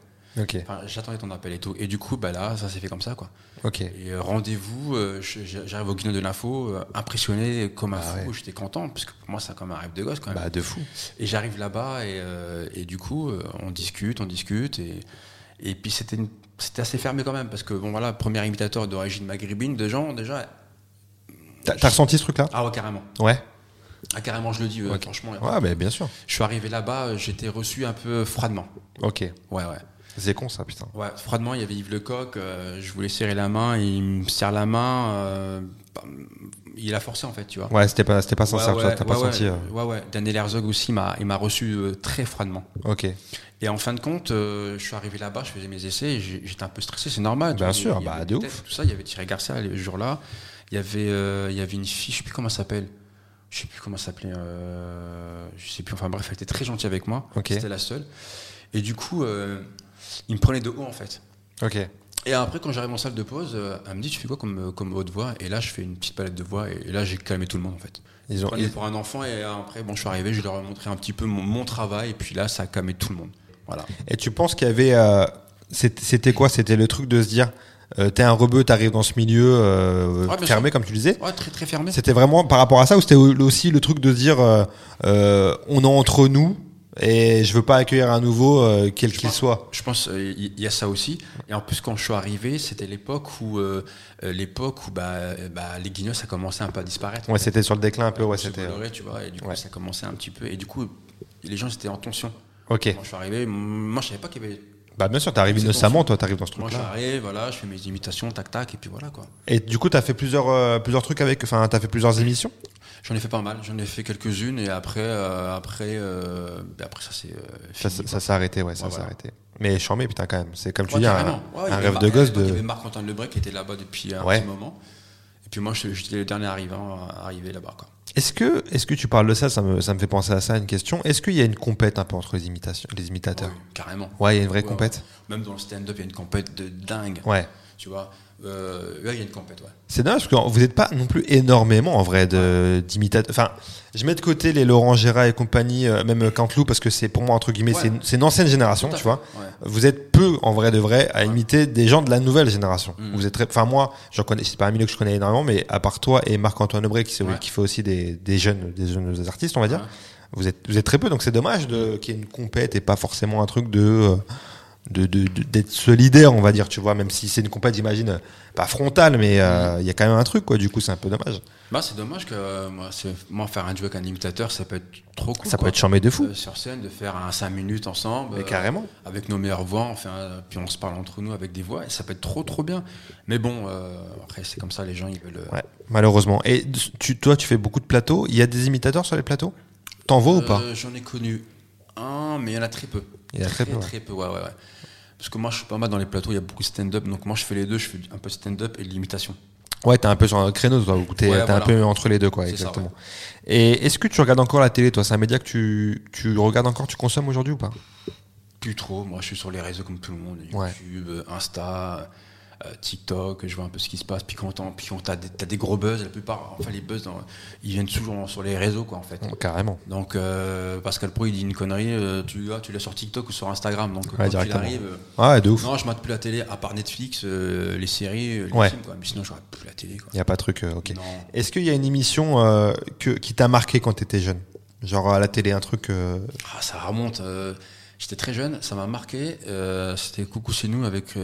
Enfin, j'attendais ton appel et tout. Et du coup, bah là, ça s'est fait comme ça, quoi. Ok. Et euh, rendez-vous, euh, j'arrive au Guignol de l'info, euh, impressionné comme un Ah fou, ouais. j'étais content, parce que pour moi, c'est comme un rêve de gosse quand même. Bah, de fou. Et j'arrive là-bas, et, et du coup, on discute, on discute, et, et puis c'était c'était assez fermé quand même, parce que bon voilà, premier imitateur d'origine maghrébine, de gens déjà. T'as t'as ressenti ce truc-là? Ah ouais, carrément. Ouais. Ah, carrément, je le dis, euh, franchement. Ouais, mais bien sûr. Je suis arrivé là-bas, euh, j'étais reçu un peu froidement. Ok. Ouais, ouais. C'est con ça, putain. Ouais, froidement, il y avait Yves Lecoq, euh, je voulais serrer la main, il me serre la main, euh, bah, il a forcé en fait, tu vois. Ouais, c'était pas, c'était pas sincère, Ouais, t'as pas senti. ouais, euh, ouais, ouais. Daniel Herzog aussi, m'a, il m'a reçu euh, très froidement. Ok. Et en fin de compte, euh, je suis arrivé là-bas, je faisais mes essais, j'étais un peu stressé, c'est normal. Bien vois, sûr, bah, de ouf. Tout ça, il y avait Thierry Garcia le jour-là, il y avait, euh, il y avait une fille, je sais plus comment elle s'appelle, je sais plus comment s'appelait, euh, je sais plus, enfin bref, elle était très gentille avec moi, c'était la seule. Et du coup, euh, il me prenait de haut en fait. Ok. Et après, quand j'arrive en salle de pause, euh, elle me dit Tu fais quoi comme, comme haute voix? Et là, je fais une petite palette de voix, et, et là, j'ai calmé tout le monde en fait. Ils Je ont, prenais ils- pour un enfant, et après, bon, je suis arrivé, je leur ai montré un petit peu mon, mon travail, et puis là, ça a calmé tout le monde. Voilà. Et tu penses qu'il y avait. euh, c'était quoi? C'était le truc de se dire euh, t'es un rebeu, t'arrives dans ce milieu euh, Ouais, fermé, sûr. comme tu disais Ouais, très très fermé. C'était vraiment par rapport à ça ou c'était aussi le truc de dire euh, on est entre nous et je veux pas accueillir un nouveau, quel qu'il soit Je pense il y, a ça aussi. Et en plus, quand je suis arrivé, c'était l'époque où, l'époque où bah, bah, les guignols, ça commençait un peu à disparaître. Ouais, c'était sur le déclin un peu, ouais, c'était. tu vois, et du coup, ouais. ça commençait un petit peu. Et du coup, les gens étaient en tension. Ok. Quand je suis arrivé, moi, je savais pas qu'il y avait. Bah, bien sûr, t'arrives innocemment, toi, t'arrives dans ce Moi, truc-là. j'arrive, voilà, je fais mes imitations, tac tac, et puis voilà quoi. Et du coup, t'as fait plusieurs, euh, plusieurs trucs avec. Enfin, t'as fait plusieurs émissions? J'en ai fait pas mal, j'en ai fait quelques-unes, et après, euh, après, euh, après ça euh, Ça, ça, s'est arrêté, ouais, ça Ouais, s'est voilà. arrêté. Mais chambé, putain, quand même. C'est comme tu dis, un. Ouais, rêve Mar- de gosse Il y de. avait Marc-Antoine Lebrec qui était là-bas depuis un petit moment. Et puis moi, j'étais le dernier arrivant à arriver là-bas. Quoi. Est-ce que, est-ce que tu parles de ça, ça me, ça me fait penser à ça, une question. Est-ce qu'il y a une compète un peu entre les imitations, les imitateurs? Ouais, carrément. Ouais, il y a une vraie compète? Même dans le stand-up, il y a une compète de dingue. Ouais. Tu vois, euh, là, il y a une compète, ouais. C'est dommage parce que vous n'êtes pas non plus énormément en vrai d'imitateurs. Enfin, je mets de côté les Laurent Gérard et compagnie, euh, même Canteloup, parce que c'est pour moi entre guillemets, Ouais. c'est une- c'est une ancienne génération, tu vois. ouais. Vous êtes peu en vrai de vrai à imiter des gens de la nouvelle génération. Mm. Vous êtes très, enfin moi, j'en connais, c'est pas un milieu que je connais énormément, mais à part toi et Marc-Antoine Aubray qui, fait aussi des, des jeunes, des jeunes artistes, on va dire. Vous êtes, vous êtes très peu, donc c'est dommage de qu'il y ait une compète et pas forcément un truc de euh, de- d'être solidaire, on va dire, tu vois, même si c'est une compète, j'imagine, pas frontale, mais euh, il y a quand même un truc, quoi. Du coup, c'est un peu dommage. Bah, c'est dommage que euh, moi, faire un duo avec un imitateur, ça peut être trop cool. Ça quoi. peut être charmé de fou. Euh, sur scène, de faire un 5 minutes ensemble. Mais carrément. Avec nos meilleures voix, enfin, puis on se parle entre nous avec des voix, et ça peut être trop, trop bien. Mais bon, après, c'est comme ça, les gens, ils veulent. Ouais, malheureusement. Et tu, toi, tu fais beaucoup de plateaux. Il y a des imitateurs sur les plateaux? T'en vois ou pas? J'en ai connu un, mais il y en a très peu. Il y en a très peu, ouais. Très peu, ouais, ouais, ouais. Parce que moi, je suis pas mal dans les plateaux, il y a beaucoup de stand-up. Donc moi, je fais les deux, je fais un peu stand-up et de l'imitation. Ouais, t'es un peu sur un créneau, toi. T'es Ouais, un peu entre les deux, quoi, ça, exactement. Et est-ce que tu regardes encore la télé, toi? C'est un média que tu, tu regardes encore, tu consommes aujourd'hui ou pas? Plus trop, moi, je suis sur les réseaux comme tout le monde. YouTube, Insta, euh, TikTok, je vois un peu ce qui se passe. Puis quand, t'as des, des gros buzz, la plupart, enfin, les buzz, dans- ils viennent toujours sur les réseaux, quoi, en fait. Bon, Carrément. Donc euh, Pascal Pro il dit une connerie, euh, tu ah, tu l'as sur TikTok ou sur Instagram. Donc quand il arrive, Ah Ouais, de ouf. non je mate plus la télé à part Netflix, les séries, les Ouais. films quoi. Mais sinon je plus la télé quoi. Il n'y a pas de truc, ok. Est-ce qu'il y a une émission que, qui t'a marqué quand t'étais jeune? Genre à la télé, un truc. Ah, ça remonte. J'étais très jeune, ça m'a marqué. c'était Coucou c'est nous avec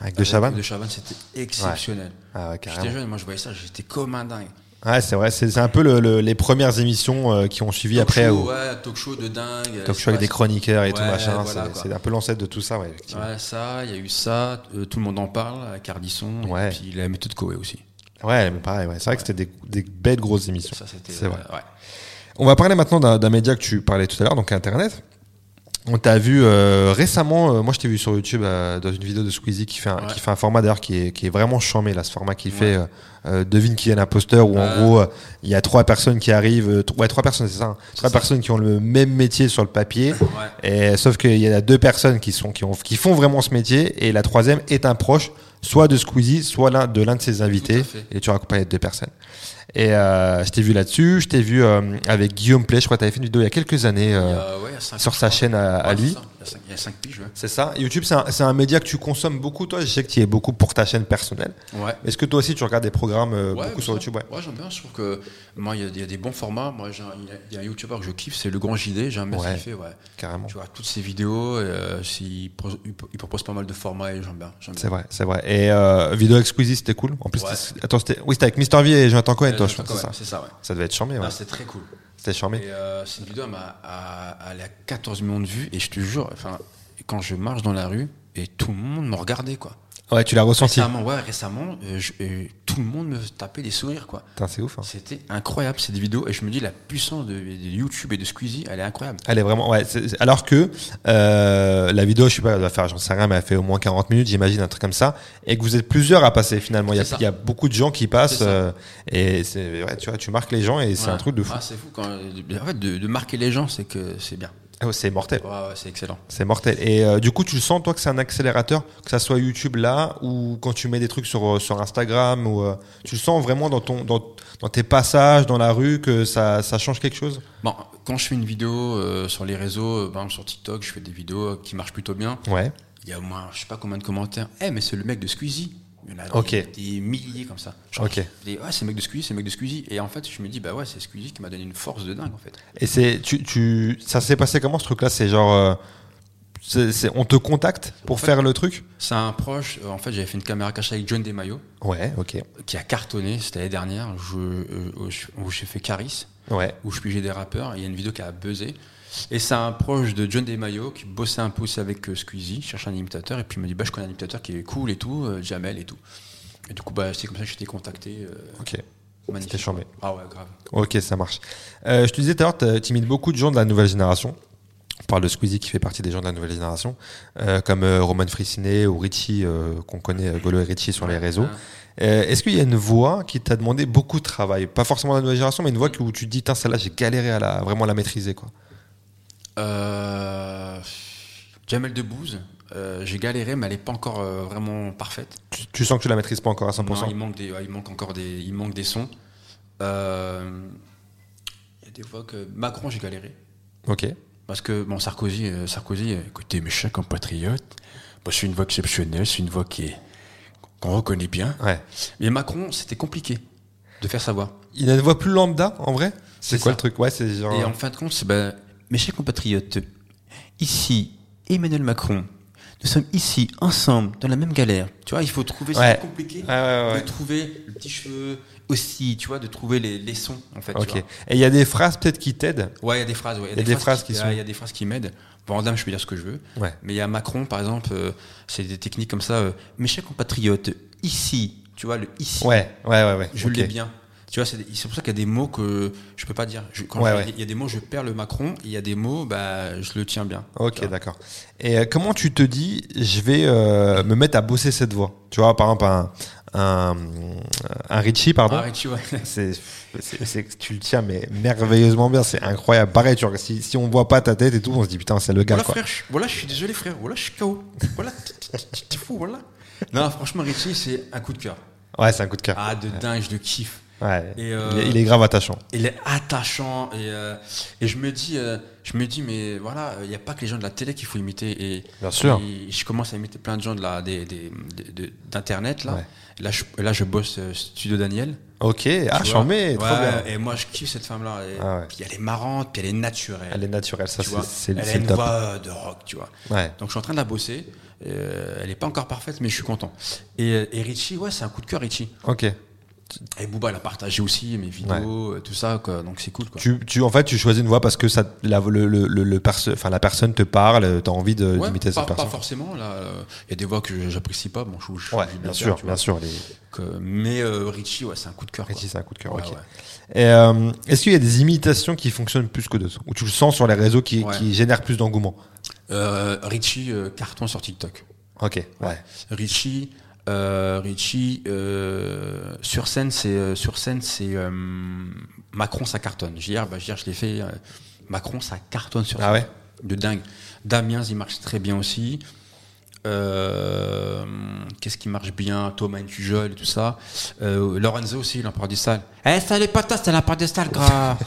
Avec De Chavannes De Chavannes, c'était exceptionnel. Ah ouais, J'étais carrément. jeune, moi je voyais ça, j'étais comme un dingue. Ouais, c'est vrai, c'est un peu le- le- les premières émissions euh, qui ont suivi Talk après. show, ouais, talk show de dingue. Talk show avec des chroniqueurs et tout machin. voilà, c'est- un peu l'ancêtre de tout ça, ouais. Ouais, ça, il y a eu ça, euh, tout le monde en parle, avec Ardisson, Ouais. et puis la méthode Coé aussi. Ouais, mais pareil, ouais. c'est vrai que c'était des, des belles grosses émissions. Ça, c'était. C'est vrai. euh, ouais. On va parler maintenant d'un média que tu parlais tout à l'heure, donc Internet. On t'a vu euh, récemment, euh, moi je t'ai vu sur YouTube euh, dans une vidéo de Squeezie qui fait un, Ouais. qui fait un format d'ailleurs qui est, qui est vraiment charmé là, ce format qu'il fait. euh, euh, devine qui est l'imposteur où en Ouais. gros il y a trois personnes qui arrivent, euh, ouais trois personnes c'est ça, hein. trois ça. personnes qui ont le même métier sur le papier. Ouais. Et, sauf qu'il y a deux personnes qui, sont, qui, ont, qui font vraiment ce métier et la troisième est un proche, soit de Squeezie, soit l'un de l'un de ses invités. fait. Et tu accompagné de deux personnes. Et euh, je t'ai vu là-dessus, je t'ai vu euh, avec Guillaume Play, je crois que tu avais fait une vidéo il y a quelques années euh, ouais, sur sa chaîne à, à ça, il y a cinq- il y a 5 piges, ouais. C'est ça. YouTube, c'est un, média que tu consommes beaucoup, toi. Je sais que tu y es beaucoup pour ta chaîne personnelle. Ouais. Est-ce que toi aussi, tu regardes des programmes euh, Ouais, beaucoup sur. YouTube ouais? J'aime bien. Je trouve que moi, il y, a- il y a des bons formats. Moi, il y a- un YouTuber que je kiffe, c'est Le Grand JD. J'aime bien ce qu'il fait, ouais. Carrément. Tu vois, toutes ses vidéos, euh, il pro- il propose pas mal de formats et j'aime bien. C'est vrai, c'est vrai. Et euh, vidéo Squeezie, c'était cool. En plus, c'était- attends, c'était, oui, c'était avec Mister V et Jonathan Cohen, toi, je crois, c'est ça. ça, ouais. Ça devait être charmé, ouais. C'est très cool. Et une vidéo, elle, a 14 millions de vues et je te jure, quand je marche dans la rue et tout le monde me regardait. Ouais, tu l'as ressenti. Récemment, ouais, récemment, euh, je- euh, tout le monde me tapait des sourires, quoi. C'est ouf. hein. C'était incroyable cette vidéo et je me dis la puissance de, de YouTube et de Squeezie, elle est incroyable. Elle est vraiment, ouais. alors que euh, la vidéo, je sais pas, elle doit faire, j'en sais rien, mais elle fait au moins 40 minutes, j'imagine, un truc comme ça, et que vous êtes plusieurs à passer finalement. Il y a, C'est ça. il y a beaucoup de gens qui passent, euh, et c'est, ouais, tu vois, tu marques les gens et c'est un truc de fou. Ah, c'est fou. Quand, en fait, de, de marquer les gens, c'est que c'est bien. Ouais, c'est mortel. Ouais, ouais, c'est excellent. C'est mortel. Et euh, du coup, tu le sens, toi, que c'est un accélérateur, que ça soit YouTube là, ou quand tu mets des trucs sur, euh, sur Instagram, ou euh, tu le sens vraiment dans, ton, dans, dans tes passages, dans la rue, que ça, ça change quelque chose? Bon, quand je fais une vidéo euh, sur les réseaux, exemple sur TikTok, je fais des vidéos qui marchent plutôt bien. Ouais. Il y a au moins, je sais pas combien de commentaires. Eh, mais c'est le mec de Squeezie. Il y en a des, des milliers comme ça. Genre, des, c'est le mec de Squeezie, c'est le mec de Squeezie. Et en fait, je me dis, bah ouais, c'est Squeezie qui m'a donné une force de dingue, en fait. Et c'est, tu, tu, ça s'est passé comment ce truc-là? C'est genre, euh, c'est, c'est- on te contacte pour En fait- faire le truc? C'est un proche. euh, en fait, j'avais fait une caméra cachée avec John Desmaillots, Ouais, ok. qui a cartonné. C'était l'année dernière, je, euh, où je- où j'ai fait Caris. Ouais. où je pigeais des rappeurs. Il y a une vidéo qui a buzzé. Et c'est un proche de John Desmaillots qui bossait un peu aussi avec euh, Squeezie, cherchait un imitateur. Et puis il m'a dit bah, Je connais un imitateur qui est cool et tout, euh, Jamel et tout. Et du coup, bah, c'est comme ça que j'ai été contacté. euh, Ok. magnifique. Chambé. Ah ouais, grave. Ok, ça marche. Euh, je te disais tout à l'heure, tu imites beaucoup de gens de la nouvelle génération. On parle de Squeezie qui fait partie des gens de la nouvelle génération, comme Roman Fricinet ou Richie, qu'on connaît, Golo et Richie sur les réseaux. Euh, Est-ce qu'il y a une voix qui t'a demandé beaucoup de travail? Pas forcément de la nouvelle génération, mais une voix où tu te dis, celle-là, j'ai galéré à la, vraiment la maîtriser. Quoi. Euh, Jamel Debbouze, euh, j'ai galéré, mais elle n'est pas encore euh, vraiment parfaite. Tu, tu sens que tu la maîtrises pas encore à 100% Non, il, manque des, ouais, il manque encore des, il manque des sons. Il y a des fois que Macron, j'ai galéré. Ok. Parce que, bon, Sarkozy, Sarkozy écoutez, mes chers compatriotes, bah, c'est une voix exceptionnelle, c'est une voix qui est, qu'on reconnaît bien. Ouais. Mais Macron, c'était compliqué de faire sa voix. Il a une voix plus lambda, en vrai? C'est quoi ça. le truc? Ouais, c'est genre. Et en fin de compte, c'est, bah, mes chers compatriotes, ici, Emmanuel Macron, nous sommes ici, ensemble, dans la même galère. Tu vois, il faut trouver, c'est Ouais. compliqué, Ouais, ouais, ouais. de trouver le petit cheveu aussi, tu vois, de trouver les, les sons, en fait. tu Ok. vois. Et il y a des phrases peut-être qui t'aident Ouais, il y a des phrases. Il y a des phrases qui il y a- sont- Il y a des phrases qui m'aident. Bon, en dame, je peux dire ce que je veux. Ouais. Mais il y a Macron, par exemple, euh, c'est des techniques comme ça. euh, Mes chers compatriotes, ici, tu vois, le ici, Ouais, ouais, ouais. ouais. je l'ai bien. Tu vois, c'est pour ça qu'il y a des mots que je peux pas dire. Je- quand Ouais, je- ouais. Il y a des mots, je perds le Macron. Il y a des mots, bah, je le tiens bien. Ok, d'accord. Et euh, comment tu te dis, je vais euh, me mettre à bosser cette voix? Tu vois, par exemple, un, un, un Richie, pardon. Ah, Richie, ouais. [LAUGHS] Tu le tiens mais merveilleusement bien, c'est incroyable. Pareil, tu si, si on voit pas ta tête et tout, on se dit putain, c'est le gars Voilà, quoi. frère, je, voilà, je suis désolé, frère. Voilà, je suis KO. Voilà, t'es fou, voilà. Non, franchement, Richie, c'est un coup de cœur. Ouais, c'est un coup de cœur. Ah, de dingue, je le kiffe. Ouais. Et, euh, il, est, il est grave attachant. il est attachant et, euh, et je me dis euh, je me dis mais voilà il n'y a pas que les gens de la télé qu'il faut imiter et, Bien sûr. et je commence à imiter plein de gens de la des, des- des- de- d'internet là. Ouais. là je, là je bosse euh, studio Daniel. Ok, ah, j'en mets, trop Ouais, bien. et moi je kiffe cette femme là et, Ah puis elle est marrante puis elle est naturelle. Elle est naturelle, ça c'est, elle a une top. voix de rock tu vois? Donc je suis en train de la bosser. Euh, elle n'est pas encore parfaite mais je suis content. Et, et Richie ouais c'est un coup de cœur Richie. Ok. Et Booba elle a partagé aussi mes vidéos euh, tout ça quoi donc c'est cool quoi Tu, tu, en fait, tu choisis une voix parce que ça, la, le, le, le, perso- la personne te parle, t'as envie de, Ouais, d'imiter pas, cette pas personne. forcément. Là, il y a des voix que j'apprécie pas. Bon, je, je, Ouais, bien sûr, tu bien sûr. Les... Que- mais euh, Richie, ouais, c'est un coup de cœur. Richie, c'est un coup de cœur. Ouais, ok. ouais. Et, euh, est-ce qu'il y a des imitations qui fonctionnent plus que d'autres? Ou tu le sens sur les réseaux qui, Ouais. qui génèrent plus d'engouement? Euh, Richie, euh, carton sur TikTok. Ok, ouais. Richie, euh, Richie euh, sur scène, c'est euh, sur scène, c'est euh, Macron, ça cartonne. Hier, bah, je l'ai fait. euh, Macron, ça cartonne sur scène. Ah ouais De dingue. Damiens, il marche très bien aussi. Euh, Qu'est-ce qui marche bien? Thomas Tujol et tout ça. Euh, Lorenzo aussi, l'empereur du sale. Eh, salut patates, c'est la part de sale, gras.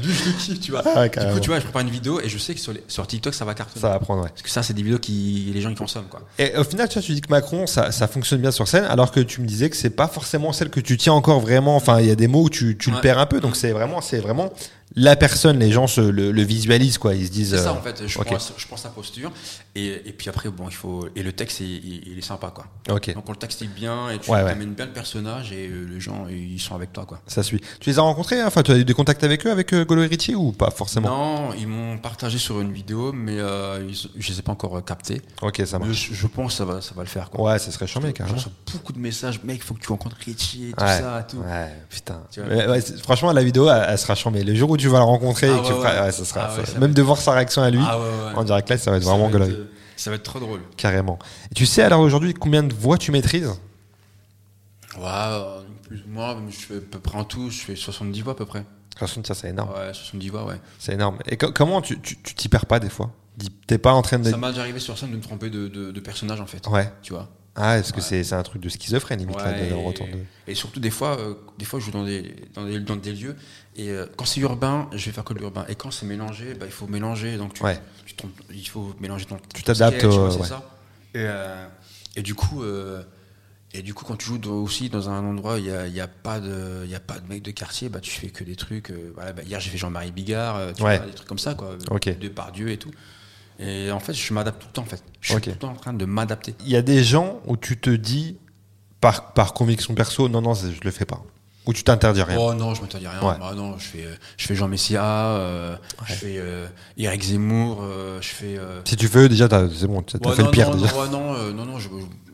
Lui, je le kiffe, tu vois. Ah, du coup, tu vois, je prépare une vidéo et je sais que sur, les- sur TikTok, ça va cartonner. Ça va prendre, ouais. Parce que ça, c'est des vidéos qui les gens ils consomment, quoi. Et au final, tu vois, tu dis que Macron, ça, ça fonctionne bien sur scène, alors que tu me disais que c'est pas forcément celle que tu tiens encore vraiment. Enfin, il y a des mots où tu, tu le perds un peu. Donc c'est vraiment, c'est vraiment la personne. Les gens se, le, le visualisent, quoi. Ils se disent. C'est ça, euh, en fait. Je, prends, je prends sa posture et, et puis après, bon, il faut. Et le texte, il, est sympa, quoi. Ok. Donc on le textile bien et tu Ouais, ouais. amènes bien le personnage et euh, les gens, ils sont avec toi, quoi. Ça suit. Tu les as rencontrés Enfin, tu as eu des contacts avec eux, avec euh, Golo et Richie ou pas forcément? Non, ils m'ont partagé sur une vidéo, mais euh, ils- je les ai pas encore euh, captés. Ok, ça marche. je, je pense que ça va, ça va le faire, quoi. Ouais, ça serait charmé, carrément. beaucoup de messages, mec, faut que tu rencontres et tout Ouais. ça, tout. Ouais, putain. Ouais, franchement, la vidéo, elle, elle sera chambée. Le jour où tu vas le rencontrer, Ah et que tu feras- ça sera, Ah ça- ça même être- de voir sa réaction à lui, Ah en direct là, ça va être Ça vraiment être, euh, Ça va être trop drôle. Carrément. Et tu sais, alors aujourd'hui, combien de voix tu maîtrises? Ouais, plus, moi, je fais à peu près en tout, je fais 70 voix à peu près. Franchement, ça, c'est énorme. Ouais, 70 voix, ouais. C'est énorme. Et co- comment tu tu tu t'y perds pas des fois? T'es pas en train de. Ça m'est déjà arrivé sur scène de me tromper de, de, de personnage en fait. Ouais. Tu vois? Ah, est-ce que c'est un truc de schizophrène limite là, de- et, retour de- et surtout des fois, euh, des fois je joue dans des, dans des, dans des lieux et euh, quand c'est urbain, je vais faire que de l'urbain. Et quand c'est mélangé, bah, il faut mélanger. Donc tu, Ouais. tu tombes- il faut mélanger ton. Tu t'adaptes au- ça. Et, euh, et du coup. Euh, et du coup, quand tu joues dans- aussi dans un endroit où il n'y a, y a, pas de- y a pas de mec de quartier, bah, tu fais que des trucs. euh, voilà, bah, hier, j'ai fait Jean-Marie Bigard, euh, tu Ouais. vois, des trucs comme ça, quoi. Ok. De Pardieu et tout. Et en fait, je m'adapte tout le temps, en fait. Je suis tout le temps en train de m'adapter. Il y a des gens où tu te dis, par, par conviction perso, non, non, je le fais pas. Ou tu t'interdis rien. Oh non, je m'interdis rien. Ouais. Bah non, je fais, euh, je fais Jean Messia, euh, je fais euh, Eric Zemmour, euh, je fais. euh, Si tu veux, déjà, c'est bon, t'as ouais, fait non, le pire non, déjà. Non, non, euh, non, il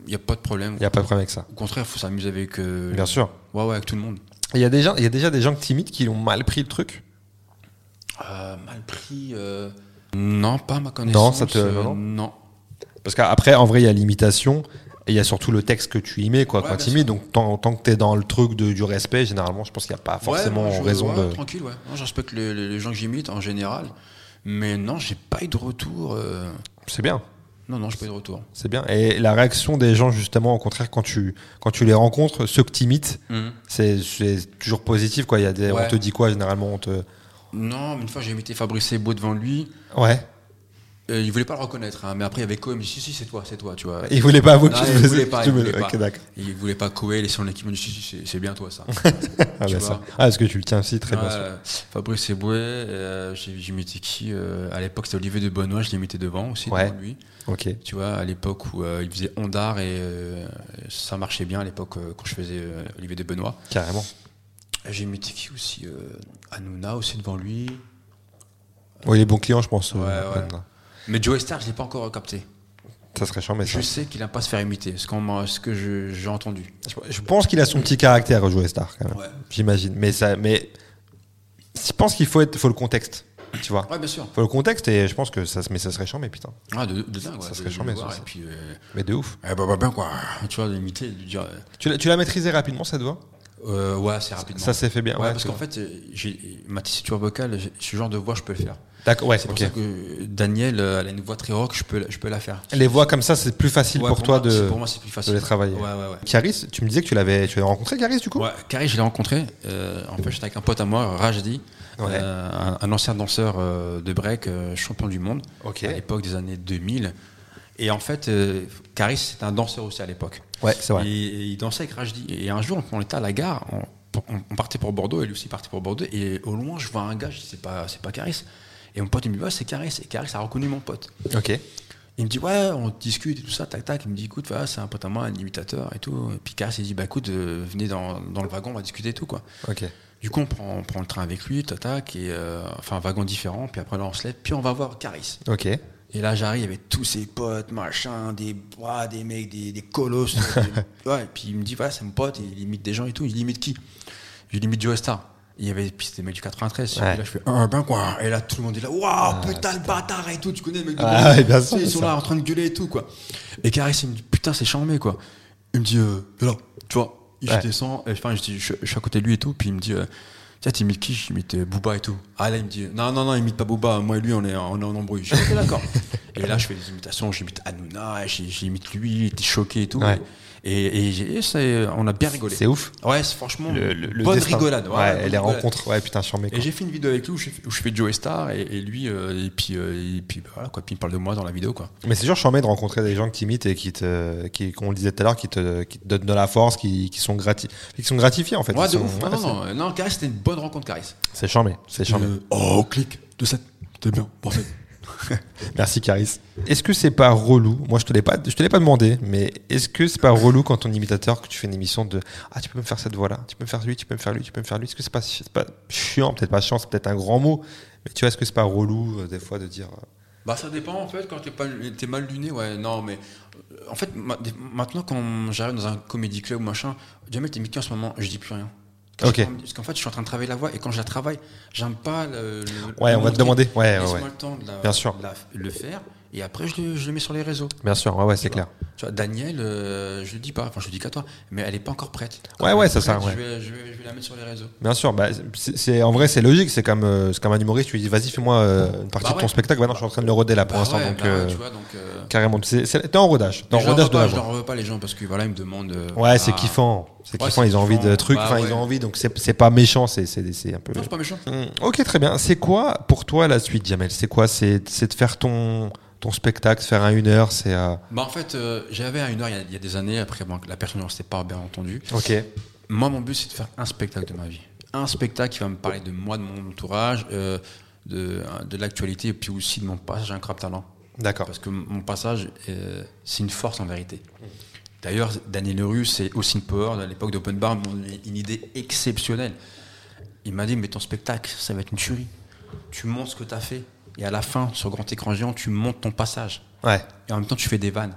n'y a pas de problème. Il n'y a pas de problème avec ça. Au contraire, il faut s'amuser avec. euh, Bien sûr. Ouais, ouais, avec tout le monde. Il y, a déjà, y a déjà des gens timides qui ont mal pris le truc. Euh, mal pris. euh, Non, pas à ma connaissance. ça te- euh, non, non non. Parce qu'après, en vrai, il y a l'imitation et il y a surtout le texte que tu y mets quoi, Ouais, quand tu. Donc, tant, tant que tu es dans le truc de- du respect, généralement, je pense qu'il n'y a pas forcément Ouais, non, je- raison ouais, de. Tranquille, ouais. Non, je respecte les, les- les gens que j'imite en général. Mais non, j'ai pas eu de retour. euh, C'est bien. Non, non, j'ai pas eu de retour. C'est bien. Et la réaction des gens, justement, au contraire, quand tu, quand tu les rencontres, ceux que tu imites, c'est c'est toujours positif. Quoi. Il y a des, Ouais. On te dit quoi généralement on te... Non, mais une fois j'ai imité Fabrice Ebo devant lui. Ouais. Euh, il voulait pas le reconnaître, hein, mais après il y avait il me dit si, si, c'est toi, c'est toi, tu vois. Il voulait pas avouer que tu il faisais- voulait pas, il voulait pas. Il voulait pas laisser son équipe, il me dit si, si, c'est- bien toi ça. [LAUGHS] Ah, bah, ça. Ah, est-ce que tu le tiens aussi Très bien. Fabrice Eboué, euh, imité qui euh, À l'époque, c'était Olivier de Benoît, je l'ai imité devant aussi, Ouais. devant lui. Ok. Tu vois, à l'époque où euh, il faisait Ondar et euh, ça marchait bien à l'époque quand je faisais Olivier de Benoît. Carrément. J'ai imité qui aussi Hanouna aussi devant lui. Oui, les bons clients, je pense. Ouais, ouais. Mais Joe Star, je l'ai pas encore capté. Ça serait chiant, mais ça. Je sais qu'il n'aime pas se faire imiter, ce, qu'on m'a- ce que je- j'ai entendu. Je- Je pense qu'il a son petit caractère, jouer Star, quand même. Ouais. J'imagine. Mais, ça, mais je pense qu'il faut, être, faut le contexte. Tu vois Ouais, bien sûr. faut le contexte et je pense que ça, mais ça serait chiant, mais putain. Ah, de, de dingue, ouais, Ça de- serait de charmé, le voir, ça, Et puis, euh, Mais de ouf. eh, bah, bah, ben, quoi. Tu vois, dire. euh, Tu l'as- tu l'as maîtrisé rapidement, cette voix? Euh, ouais, assez rapidement. Ça s'est fait bien. Ouais, ouais, parce c'est qu'en fait, euh, j'ai ma tessiture vocale, j'ai- ce genre de voix, je peux le faire. D'accord, ouais, C'est pour ça que Daniel, euh, elle a une voix très rock, je peux, la- je peux la faire. Les voix comme ça, c'est plus facile Ouais, pour, toi moi, de, Pour moi, c'est plus facile. de les travailler. Ouais, ouais, ouais. Caris, tu me disais que tu l'avais, tu l'avais rencontré, Caris, du coup Ouais, Carrie, je l'ai rencontré. euh, en fait, j'étais avec un pote à moi, Rajdi, Ouais. euh, un, un ancien danseur euh, de break, champion du monde, à l'époque des années 2000. Et en fait, Caris, c'était un danseur aussi à l'époque. Ouais, c'est vrai. Et, et il dansait avec Rajdi. Et un jour, on était à la gare, on partait pour Bordeaux, et lui aussi partait pour Bordeaux. Et au loin, je vois un gars, je dis, c'est pas, c'est pas Caris. Et mon pote, il me dit, ouais, c'est Caris. Et Caris a reconnu mon pote. Ok. Il me dit, ouais, on discute et tout ça, tac, tac. Il me dit, écoute, voilà, c'est un pote à moi, un imitateur et tout. Et puis Caris, il dit, bah écoute, euh, venez dans, dans le wagon, on va discuter et tout, quoi. Ok. Du coup, on prend, on prend le train avec lui, tac, tac, et euh, enfin, un wagon différent. Puis après, là, on se lève, puis on va voir Caris. Ok. Et là, j'arrive, il avait tous ses potes, machin, des, des mecs, des, des colosses. des- [LAUGHS] ouais, et puis il me dit, voilà, c'est mon pote, et il imite des gens et tout. Il imite qui? Je limite Joe Star. Il y avait, puis c'était mecs du 93. Ouais. Et là, je fais, ah ben quoi Et là, tout le monde est là, waouh, putain, le bâtard et tout. Tu connais le mec du Ah, ouais, bien sûr, Ils sont ça. là en train de gueuler et tout, quoi. Et Caris, il me dit, putain, c'est charmé, quoi. Il me dit, euh, là, tu vois, je descends, et, enfin, je, dis, je, je suis à côté de lui et tout, puis il me dit, euh, tiens, tu imites qui J'imite euh, Booba et tout. Ah là, il me dit, non, non, non, imite pas Booba, moi et lui, on est, on est en embrouille. Je dis, d'accord. [LAUGHS] et là, je fais des imitations, j'imite Hanouna, j'imite lui, il était choqué et tout. Ouais. Et, et c'est- on a bien rigolé. C'est ouf. Ouais, c'est franchement Le, bonne destin. rigolade. Ouais, ouais, bonne les rigolade. rencontres. Ouais, putain, charmé. Et j'ai fait une vidéo avec lui où je, fais- où je fais Joe Star et, et lui euh, et puis euh, et puis bah, voilà quoi. Puis il parle de moi dans la vidéo quoi. Mais c'est toujours charmé de rencontrer des gens qui t'imitent et qui te, qui, comme on le disait tout à l'heure, qui te, qui te donnent de la force, qui, qui sont grati, qui sont gratifiés en fait. Ouais, de sont- ouf. ouais, non, non, non, non, Caris, c'était une bonne rencontre, Caris. C'est charmé, c'est charmé. Euh, oh, clic, de 7. C'était bien, parfait. [LAUGHS] Merci Caris. Est-ce que c'est pas relou? Moi, je te l'ai pas, je te l'ai pas demandé, mais est-ce que c'est pas relou quand ton imitateur que tu fais une émission de ah tu peux me faire cette voix là, tu peux me faire lui, tu peux me faire lui, tu peux me faire lui? Est-ce que c'est pas, pas chiant Peut-être pas chiant, c'est peut-être un grand mot, mais tu vois, est-ce que c'est pas relou euh, des fois de dire euh, Bah ça dépend en fait quand t'es pas t'es mal luné ouais non mais euh, en fait maintenant quand j'arrive dans un comédie club ou machin Jamel t'es miqué en ce moment je dis plus rien Parce qu'en fait je suis en train de travailler la voix et quand je la travaille j'aime pas le, le- Ouais, on va te demander. Ouais, ouais, ouais. le temps de la- Bien sûr. de la- le faire et après je le, je le mets sur les réseaux. Bien sûr, ouais, ouais, c'est clair. tu vois Daniel euh, je le dis pas enfin je le dis qu'à toi mais elle est pas encore prête. Quand Ouais, ouais, est c'est ça, ouais. je, vais, je, vais, je vais la mettre sur les réseaux. Bien sûr, bah, c'est, en vrai c'est logique, c'est comme, euh, comme un humoriste, tu lui dis vas-y fais-moi euh, une partie Bah de ton spectacle, bah non je suis en train de le roder là pour Bah l'instant, ouais, donc bah euh, tu vois donc carrément, t'es en rodage, t'es en rodage de la je leur veux pas les gens parce que voilà ils me demandent Ouais, c'est kiffant, c'est kiffant, ils ont envie de trucs, enfin ils ont envie, donc c'est, pas méchant, c'est, un peu... non c'est pas méchant. Hmm, Ok, très bien. C'est quoi pour toi la suite, Jamel? C'est quoi? C'est de faire ton, ton spectacle, faire un une heure, c'est... euh, Bah en fait, euh, j'avais à une heure il y, a, il y a des années, après bon, la personne ne restait pas bien entendu. Ok. Moi, mon but, c'est de faire un spectacle de ma vie. Un spectacle qui va me parler de moi, de mon entourage, euh, de, de l'actualité, et puis aussi de mon passage à un crap talent. D'accord. Parce que mon passage, euh, c'est une force en vérité. D'ailleurs, Daniel Leroux, c'est aussi une power, à l'époque d'Open Bar, une idée exceptionnelle. Il m'a dit, mais ton spectacle, ça va être une tuerie. Tu montres ce que tu as fait, et à la fin, sur grand écran géant, tu montes ton passage. Ouais. Et en même temps, tu fais des vannes.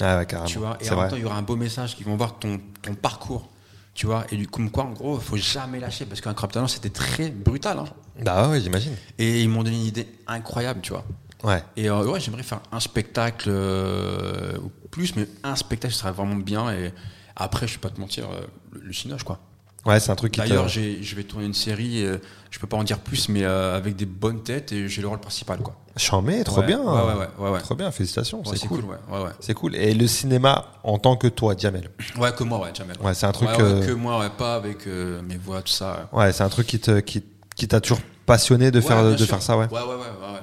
Ah ouais, carrément. Tu vois, et en vrai. même temps, il y aura un beau message qui vont voir ton, ton parcours. Tu vois, et du comme quoi, en gros, il faut jamais lâcher parce qu'un crop talent, c'était très brutal. hein. Bah ouais, j'imagine. Et ils m'ont donné une idée incroyable, tu vois. Ouais. Et euh, ouais, j'aimerais faire un spectacle euh, ou plus, mais un spectacle, ce serait vraiment bien. Et après, je vais pas te mentir, euh, le, le cinoche, quoi. Ouais, c'est un truc qui. D'ailleurs, je vais tourner une série, euh, je peux pas en dire plus, mais euh, avec des bonnes têtes et j'ai le rôle principal, quoi. Chambé, trop Ouais, bien. ouais, ouais. Trop bien, félicitations, c'est cool. ouais, ouais, ouais. C'est cool. Et le cinéma en tant que toi, Jamel? Ouais, que moi, ouais, jamais. Ouais, c'est un truc, euh, que moi, ouais, pas avec euh, mes voix, tout ça. Ouais, c'est un truc qui te, qui, qui t'a toujours passionné de faire, de sûr. faire ça, ouais. Ouais, ouais, ouais. ouais,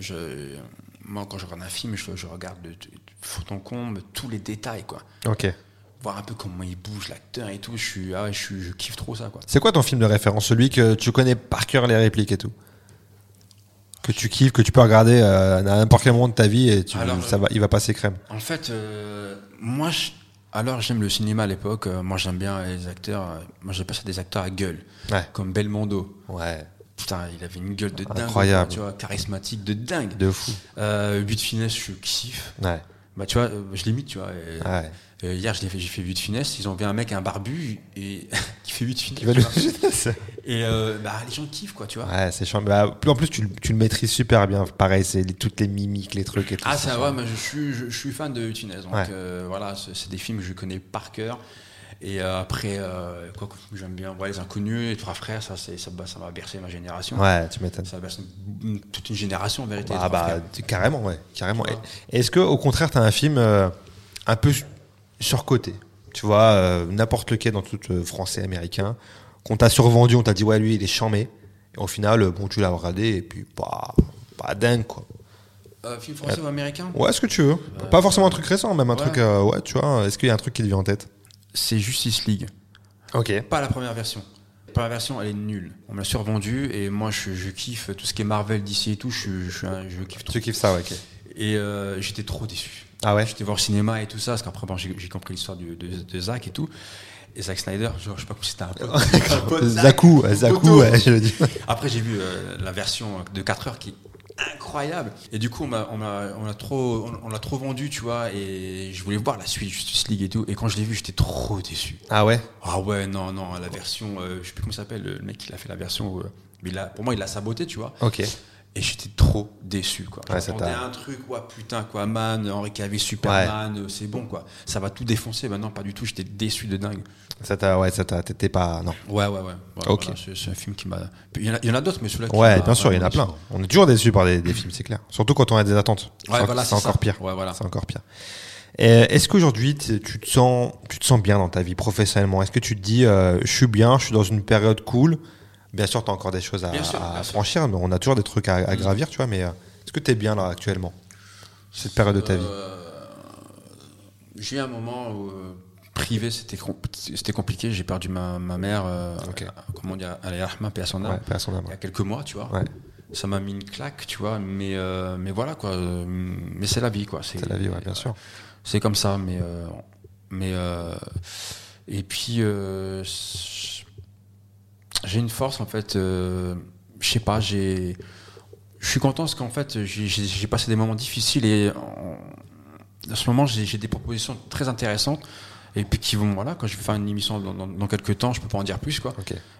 je- moi, quand je regarde un film, je, je regarde de, de, de fond en comble tous les détails, quoi. Ok. Voir un peu comment il bouge, l'acteur et tout. Je suis, ah je, suis- je kiffe trop ça, quoi. C'est quoi ton film de référence Celui que tu connais par cœur les répliques et tout? Que tu kiffes, que tu peux regarder euh, à n'importe quel moment de ta vie et tu, Alors, ça va, il va passer crème. En fait, euh, moi, je- alors j'aime le cinéma à l'époque. euh, moi, j'aime bien les acteurs. moi, j'appelle ça des acteurs à gueule, Ouais. comme Belmondo. Ouais. Putain, il avait une gueule de dingue. Incroyable. Tu vois, charismatique de dingue. De fou. Euh, But de finesse, je kiffe. Ouais. Bah, tu vois, je l'imite, tu vois. et- Ouais. Euh, hier, je l'ai fait- j'ai fait 8 de finesse. Ils ont vu un mec, un barbu, et [LAUGHS] qui fait 8 de finesse. Et euh, bah, les gens kiffent, quoi, tu vois. Ouais, c'est chiant. Bah, en plus, tu, le- tu le maîtrises super bien. Pareil, c'est toutes les mimiques, les trucs et tout. Ah, c'est ça va, mais je suis, je, je suis fan de 8 de finesse. Donc Ouais. euh, voilà, c'est des films que je connais par cœur. Et après, quoi que j'aime bien, ouais, Les Inconnus, Les Trois Frères, ça, c'est- ça, bah, ça m'a bercé ma génération. Ouais, tu m'étonnes. Ça berce une- toute une génération, en vérité. Ah bah, Frères. carrément, ouais. Carrément. Est-ce que, au contraire, tu as un film un peu surcoté Tu vois, euh, n'importe lequel dans tout euh, français, américain, qu'on t'a survendu, on t'a dit, ouais, lui, il est charmé. Et au final, euh, bon, tu l'as regardé et puis, pas, pas dingue, quoi. Euh, film français ou américain? Ouais, ce que tu veux. Pas forcément un truc récent, même un ouais. truc, euh, ouais, tu vois. Est-ce qu'il y a un truc qui te vient en tête? C'est Justice League. Ok. Pas la première version. La première version, elle est nulle. On me l'a survendue et moi, je, je kiffe tout ce qui est Marvel, DC et tout. Je, kiffe trop. Tu kiffes ça, ouais, ok. Et euh, j'étais trop déçu. Ah ouais? J'étais voir au cinéma et tout ça, parce qu'après, bon, j'ai compris l'histoire de, de Zach et tout. Et Zack Snyder, genre, je sais pas si c'était un pote. Un pote, Zaku, Zaku, ouais, je le dis. Après, j'ai vu euh, la version de 4 heures qui est incroyable. Et du coup, on l'a trop, on, on l'a trop vendu, tu vois. Et je voulais voir la suite Justice League et tout. Et quand je l'ai vu, j'étais trop déçu. Ah ouais? Ah ouais, non, non, la version, euh, je sais plus comment il s'appelle, le mec qui a fait la version. euh, mais il a, pour moi, il l'a saboté, tu vois. Ok. Et j'étais trop déçu, quoi. Ouais, t'a- un truc, ouais, putain, quoi, man, Henri Cavill, Superman, euh, c'est bon, quoi. Ça va tout défoncer. Maintenant, pas du tout, j'étais déçu de dingue. Ça t'a, ouais, ça t'a, t'étais pas, non. Ouais, ouais, ouais. ouais, Ok. voilà, c'est, un film qui m'a. Il y en a, d'autres, mais celui-là. Ouais, bien sûr, il y en a plein. On est toujours déçu par des, des films, c'est clair. Surtout quand on a des attentes. Ouais, C'est- voilà, c'est encore ça. pire. Ouais, voilà. C'est encore pire. Et Est-ce qu'aujourd'hui tu te sens, tu te sens bien dans ta vie professionnellement? Est-ce que tu te dis, euh, je suis bien, je suis dans une période cool Bien sûr, tu as encore des choses à, sûr, franchir, mais on a toujours des trucs à, à gravir, tu vois. Mais euh, est-ce que tu es bien là actuellement Cette période de ta vie? Euh, J'ai eu un moment où, euh, privé, c'était com- c'était compliqué. J'ai perdu ma, ma mère, euh, Ok. comment dire, à paix à son âme, Ouais, paix à son âme, il y a quelques mois, tu vois. Ouais. Ça m'a mis une claque, tu vois. Mais, euh, mais voilà, quoi. Mais c'est la vie, quoi. C'est la vie, ouais, bien sûr. C'est comme ça, mais. mais et puis, j'ai une force, en fait. euh, je sais pas, j'ai. Je suis content parce qu'en fait, j'ai- passé des moments difficiles et en, en ce moment, j'ai des propositions très intéressantes. Et puis qui vont, voilà, quand je vais faire une émission dans, dans, dans quelques temps, je peux pas en dire plus, quoi.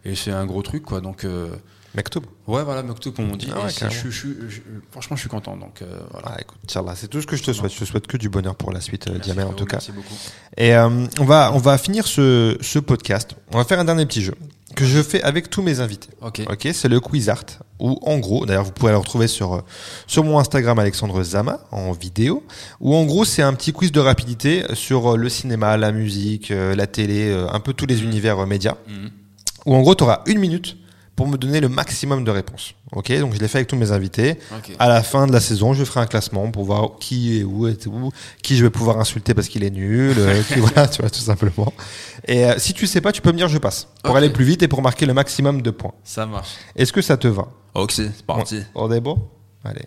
Et c'est un gros truc, quoi. Donc, euh, Mektoub ouais, voilà, Moktoub, comme on dit. Ah ouais, Et c'est- carrément. je, je- je- franchement, je suis content. Donc, euh, voilà. Ah, écoute, c'est tout ce que je te souhaite. Je te souhaite que du bonheur pour la suite, euh, Diamel, en tout cas. Merci beaucoup. Et euh, on, va, on va finir ce, ce podcast. On va faire un dernier petit jeu que je fais avec tous mes invités. Ok. Ok, c'est le quiz art. Où en gros, d'ailleurs, vous pouvez le retrouver sur, euh, sur mon Instagram Alexandre Zama en vidéo. Où en gros, c'est un petit quiz de rapidité sur euh, le cinéma, la musique, euh, la télé, un peu tous les univers médias. Mhm. Où en gros, tu auras une minute pour me donner le maximum de réponses. Ok, donc je l'ai fait avec tous mes invités. Ok. À la fin de la saison, je ferai un classement pour voir qui est où, est où, qui je vais pouvoir insulter parce qu'il est nul, euh, [LAUGHS] qui- voilà, tu vois, tout simplement. Et euh, si tu sais pas, tu peux me dire je passe pour aller plus vite et pour marquer le maximum de points. Ça marche. Est-ce que ça te va? Ok, c'est parti. On on est bon? Allez.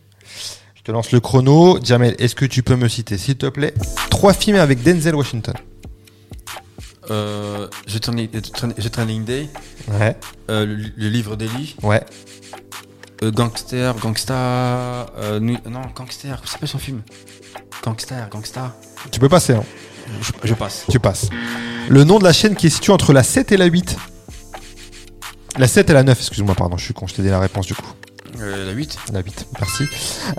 Je te lance le chrono. Jamel, est-ce que tu peux me citer, s'il te plaît, trois films avec Denzel Washington? Euh, The Training Day, Ouais, euh, le, le livre d'Eli, ouais. euh, Gangster, Gangsta, euh, non, Gangster, comment s'appelle son film Gangster, Gangsta. Tu peux passer, hein. Je, je passe. Tu passes. Le nom de la chaîne qui est située entre la 7 et la 8 La 7 et la 9, excuse-moi, pardon, je suis con, je t'ai dit la réponse du coup. Euh, la 8, La 8, merci.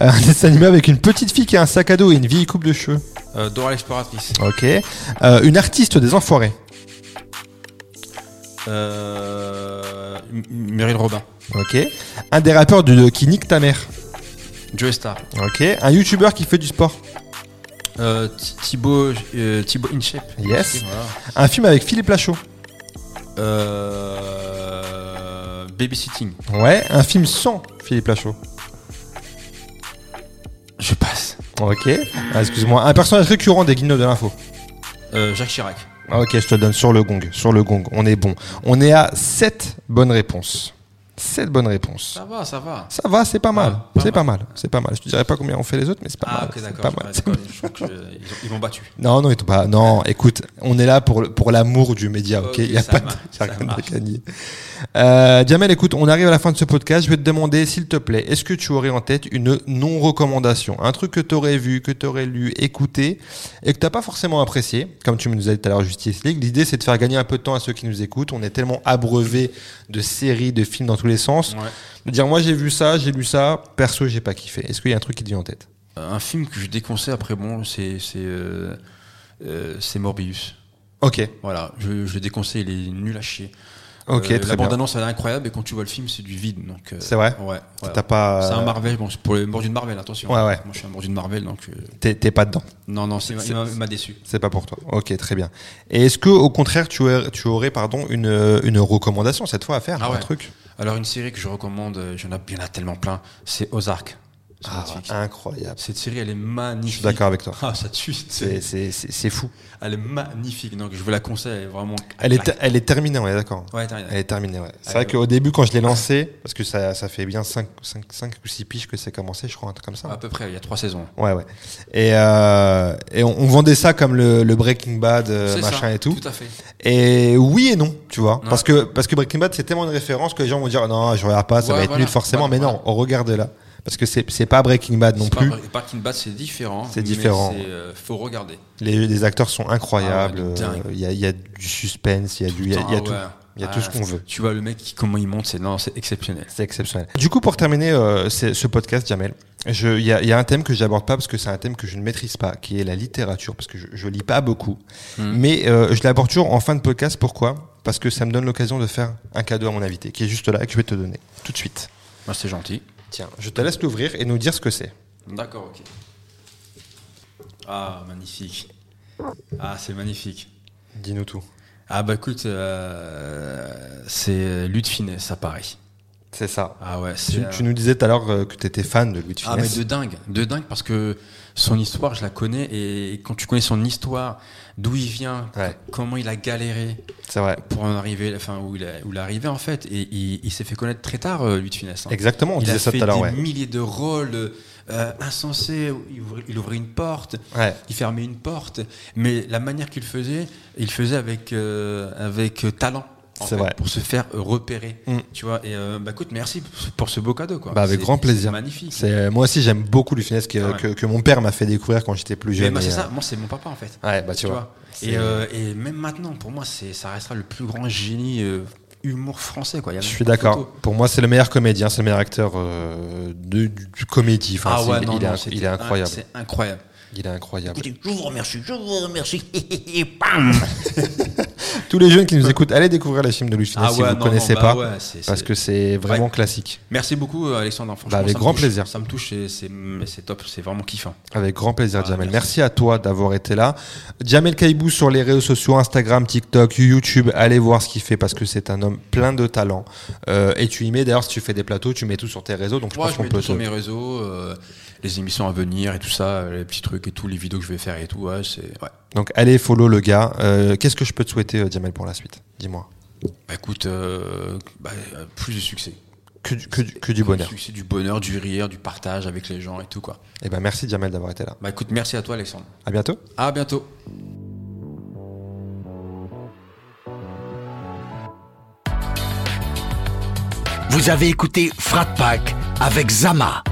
Euh, un dessin animé avec une petite fille qui a un sac à dos et une vieille coupe de cheveux. euh, Dora l'exploratrice. Ok. Euh, une artiste des enfoirés. Euh, M- Robin. Ok. Un des rappeurs de, qui nique ta mère. Joe Star. Ok. Un youtubeur qui fait du sport. Euh, Thi- Thibaut, euh, Thibaut InShape. Yes. Voilà. Un film avec Philippe Lachaud. Euh, Babysitting. Ouais. Un film sans Philippe Lachaud. Je passe. Ok. Ah, Excuse-moi. Un personnage récurrent des guignols de l'info. Euh, Jacques Chirac. Ah, Ok, je te donne sur le gong. Sur le gong. On est bon. On est à 7 bonnes réponses. 7 bonnes réponses. Ça va, ça va. Ça va, c'est pas mal. C'est pas mal. C'est pas mal. Je te dirais pas combien on fait les autres, mais c'est pas Ah, mal. ok, C'est d'accord. pas mal. Je je- ils ont- m'ont battu. Non, non, ils t'ont pas. Non, écoute, on est là pour, pour l'amour du média, ok? Il y a pas de, rien [LAUGHS] de gagné. Euh, Jamel, écoute, on arrive à la fin de ce podcast. Je vais te demander, s'il te plaît, est-ce que tu aurais en tête une non-recommandation? Un truc que tu aurais vu, que tu aurais lu, écouté, et que tu pas forcément apprécié, comme tu nous as dit tout à l'heure Justice League. L'idée, c'est de faire gagner un peu de temps à ceux qui nous écoutent. On est tellement abreuvés de séries, de films dans tous les sens. Ouais. De dire, moi, j'ai vu ça, j'ai lu ça, perso, j'ai pas kiffé. Est-ce qu'il y a un truc qui te vient en tête Un film que je déconseille après, bon, c'est c'est euh, euh, Morbius. Ok, Voilà, je, je le déconseille, il est nul à chier. ok, Euh, très la bande-annonce, elle est incroyable, et quand tu vois le film, c'est du vide. donc. euh, C'est vrai Ouais. ouais. T'as pas. C'est un Marvel, bon, c'est pour les morts d'une Marvel, attention. Ouais, ouais. Moi, je suis un mort d'une Marvel, donc. T'es pas dedans. non, non, c'est- il m'a- déçu. C'est pas pour toi. Ok, très bien. Et est-ce que, au contraire, tu aurais, tu aurais pardon, une, une recommandation cette fois à faire Ah Un ouais. truc? Alors, une série que je recommande, euh, il y en a tellement plein, c'est Ozark. Sur ah, Netflix. Incroyable. Cette série, elle est magnifique. Je suis d'accord avec toi. Ah, ça tue. C'est- fou. Elle est magnifique, donc je vous la conseille, elle est vraiment. Elle est, elle est terminée, on est d'accord Ouais. Elle est terminée, ouais. C'est Ouais, vrai qu'au début, quand je l'ai lancé, parce que ça, ça fait bien 5, ou 6 piges que c'est commencé, je crois, un truc comme ça. À peu près, il y a trois saisons. Ouais, ouais. Et, euh, et on, on vendait ça comme le, le Breaking Bad, euh, machin ça, et tout. Tout à fait. Et oui et non, tu vois. Parce, que, parce que Breaking Bad, c'est tellement une référence que les gens vont dire non, je regarde pas, ça Ouais, va être voilà. nul forcément. Voilà, mais non, on regarde là. Parce que c'est pas Breaking Bad non pas plus. Breaking Bad, c'est différent. C'est différent. c'est, euh, faut regarder. Les, les acteurs sont incroyables. Ah ouais, euh, Il y, a, il y a du suspense, il y a, du, il y a, il y a Ah tout. ouais. Il y a Ah, tout ce qu'on veut. Tu vois le mec, comment il monte, c'est non, c'est exceptionnel. C'est exceptionnel. Du coup, pour terminer euh, ce podcast, Jamel, il y, a- il y a un thème que j'aborde pas parce que c'est un thème que je ne maîtrise pas, qui est la littérature, parce que je, je lis pas beaucoup. Hmm. Mais euh, je l'aborde toujours en fin de podcast. Pourquoi? Parce que ça me donne l'occasion de faire un cadeau à mon invité, qui est juste là et que je vais te donner tout de suite. Moi, c'est gentil. Tiens, je te laisse l'ouvrir et nous dire ce que c'est. D'accord, ok. Ah, magnifique. Ah, c'est magnifique. Dis-nous tout. Ah bah écoute, euh, c'est Lutte Finesse, ça pareil. C'est ça. Ah ouais. Tu, euh, tu nous disais tout à l'heure euh, que tu étais fan de Louis de Ah mais Funès. de dingue, de dingue parce que son histoire, je la connais et quand tu connais son histoire, d'où il vient, Ouais. comment il a galéré C'est vrai. pour en arriver, enfin où il, est- où il est arrivé en fait, et il, il s'est fait connaître très tard, euh, lui de finesse. hein. Exactement, on il disait a ça fait tout à l'heure, des ouais. milliers de rôles euh, insensés. Il ouvrait, il ouvrait une porte, Ouais. il fermait une porte, mais la manière qu'il faisait, il faisait avec avec avec talent. C'est vrai. Pour se faire euh, repérer, Mm. tu vois. Et euh, bah écoute, merci pour ce beau cadeau, quoi. Bah, avec grand plaisir. Magnifique. C'est moi aussi j'aime beaucoup Funès que, Ah ouais. que, que mon père m'a fait découvrir quand j'étais plus Mais jeune. moi, c'est ça. Moi, c'est mon papa en fait. euh, Ouais, bah tu, Tu vois. Et, euh, et même maintenant, pour moi, c'est ça restera le plus grand génie euh, humour français, quoi. Il y a Je suis d'accord. Pour moi, c'est le meilleur comédien, c'est le meilleur acteur euh, de, du, du comédie. Enfin, Ah ouais, il, non, il non, il est incroyable. C'est incroyable. Il est incroyable. Écoutez, je vous remercie, je vous remercie. [LAUGHS] Et bam [LAUGHS] Tous les jeunes qui nous écoutent, allez découvrir les films de Louis Funès Ah si vous ne connaissez non, bah pas, ouais, c'est- parce que c'est vraiment Ouais. classique. Merci beaucoup, euh, Alexandre. Bah, avec grand touche. plaisir. Ça me touche et c'est c'est top. C'est vraiment kiffant. Avec grand plaisir, Ah, Jamel. merci. Merci. à toi d'avoir été là. Jamel Kaibou sur les réseaux sociaux, Instagram, TikTok, YouTube. Allez voir ce qu'il fait parce que c'est un homme plein de talent. Euh, et tu y mets, d'ailleurs, si tu fais des plateaux, tu mets tout sur tes réseaux. Donc je pense je qu'on mets peut tout sur mes réseaux, euh, les émissions à venir et tout ça, les petits trucs et tout, les vidéos que je vais faire et tout. Ouais, c'est ouais. Donc allez, follow le gars. Euh, Qu'est-ce que je peux te souhaiter, euh, Jamel, pour la suite? Dis-moi. Bah, écoute, euh, bah, euh, plus de succès. Que, du- que, du- que du bonheur. Du succès, du bonheur, du rire, du partage avec les gens et tout quoi. Et ben merci, Jamel, d'avoir été là. Bah écoute, merci à toi, Alexandre. À bientôt. À bientôt. Vous avez écouté Frat Pack avec Zama,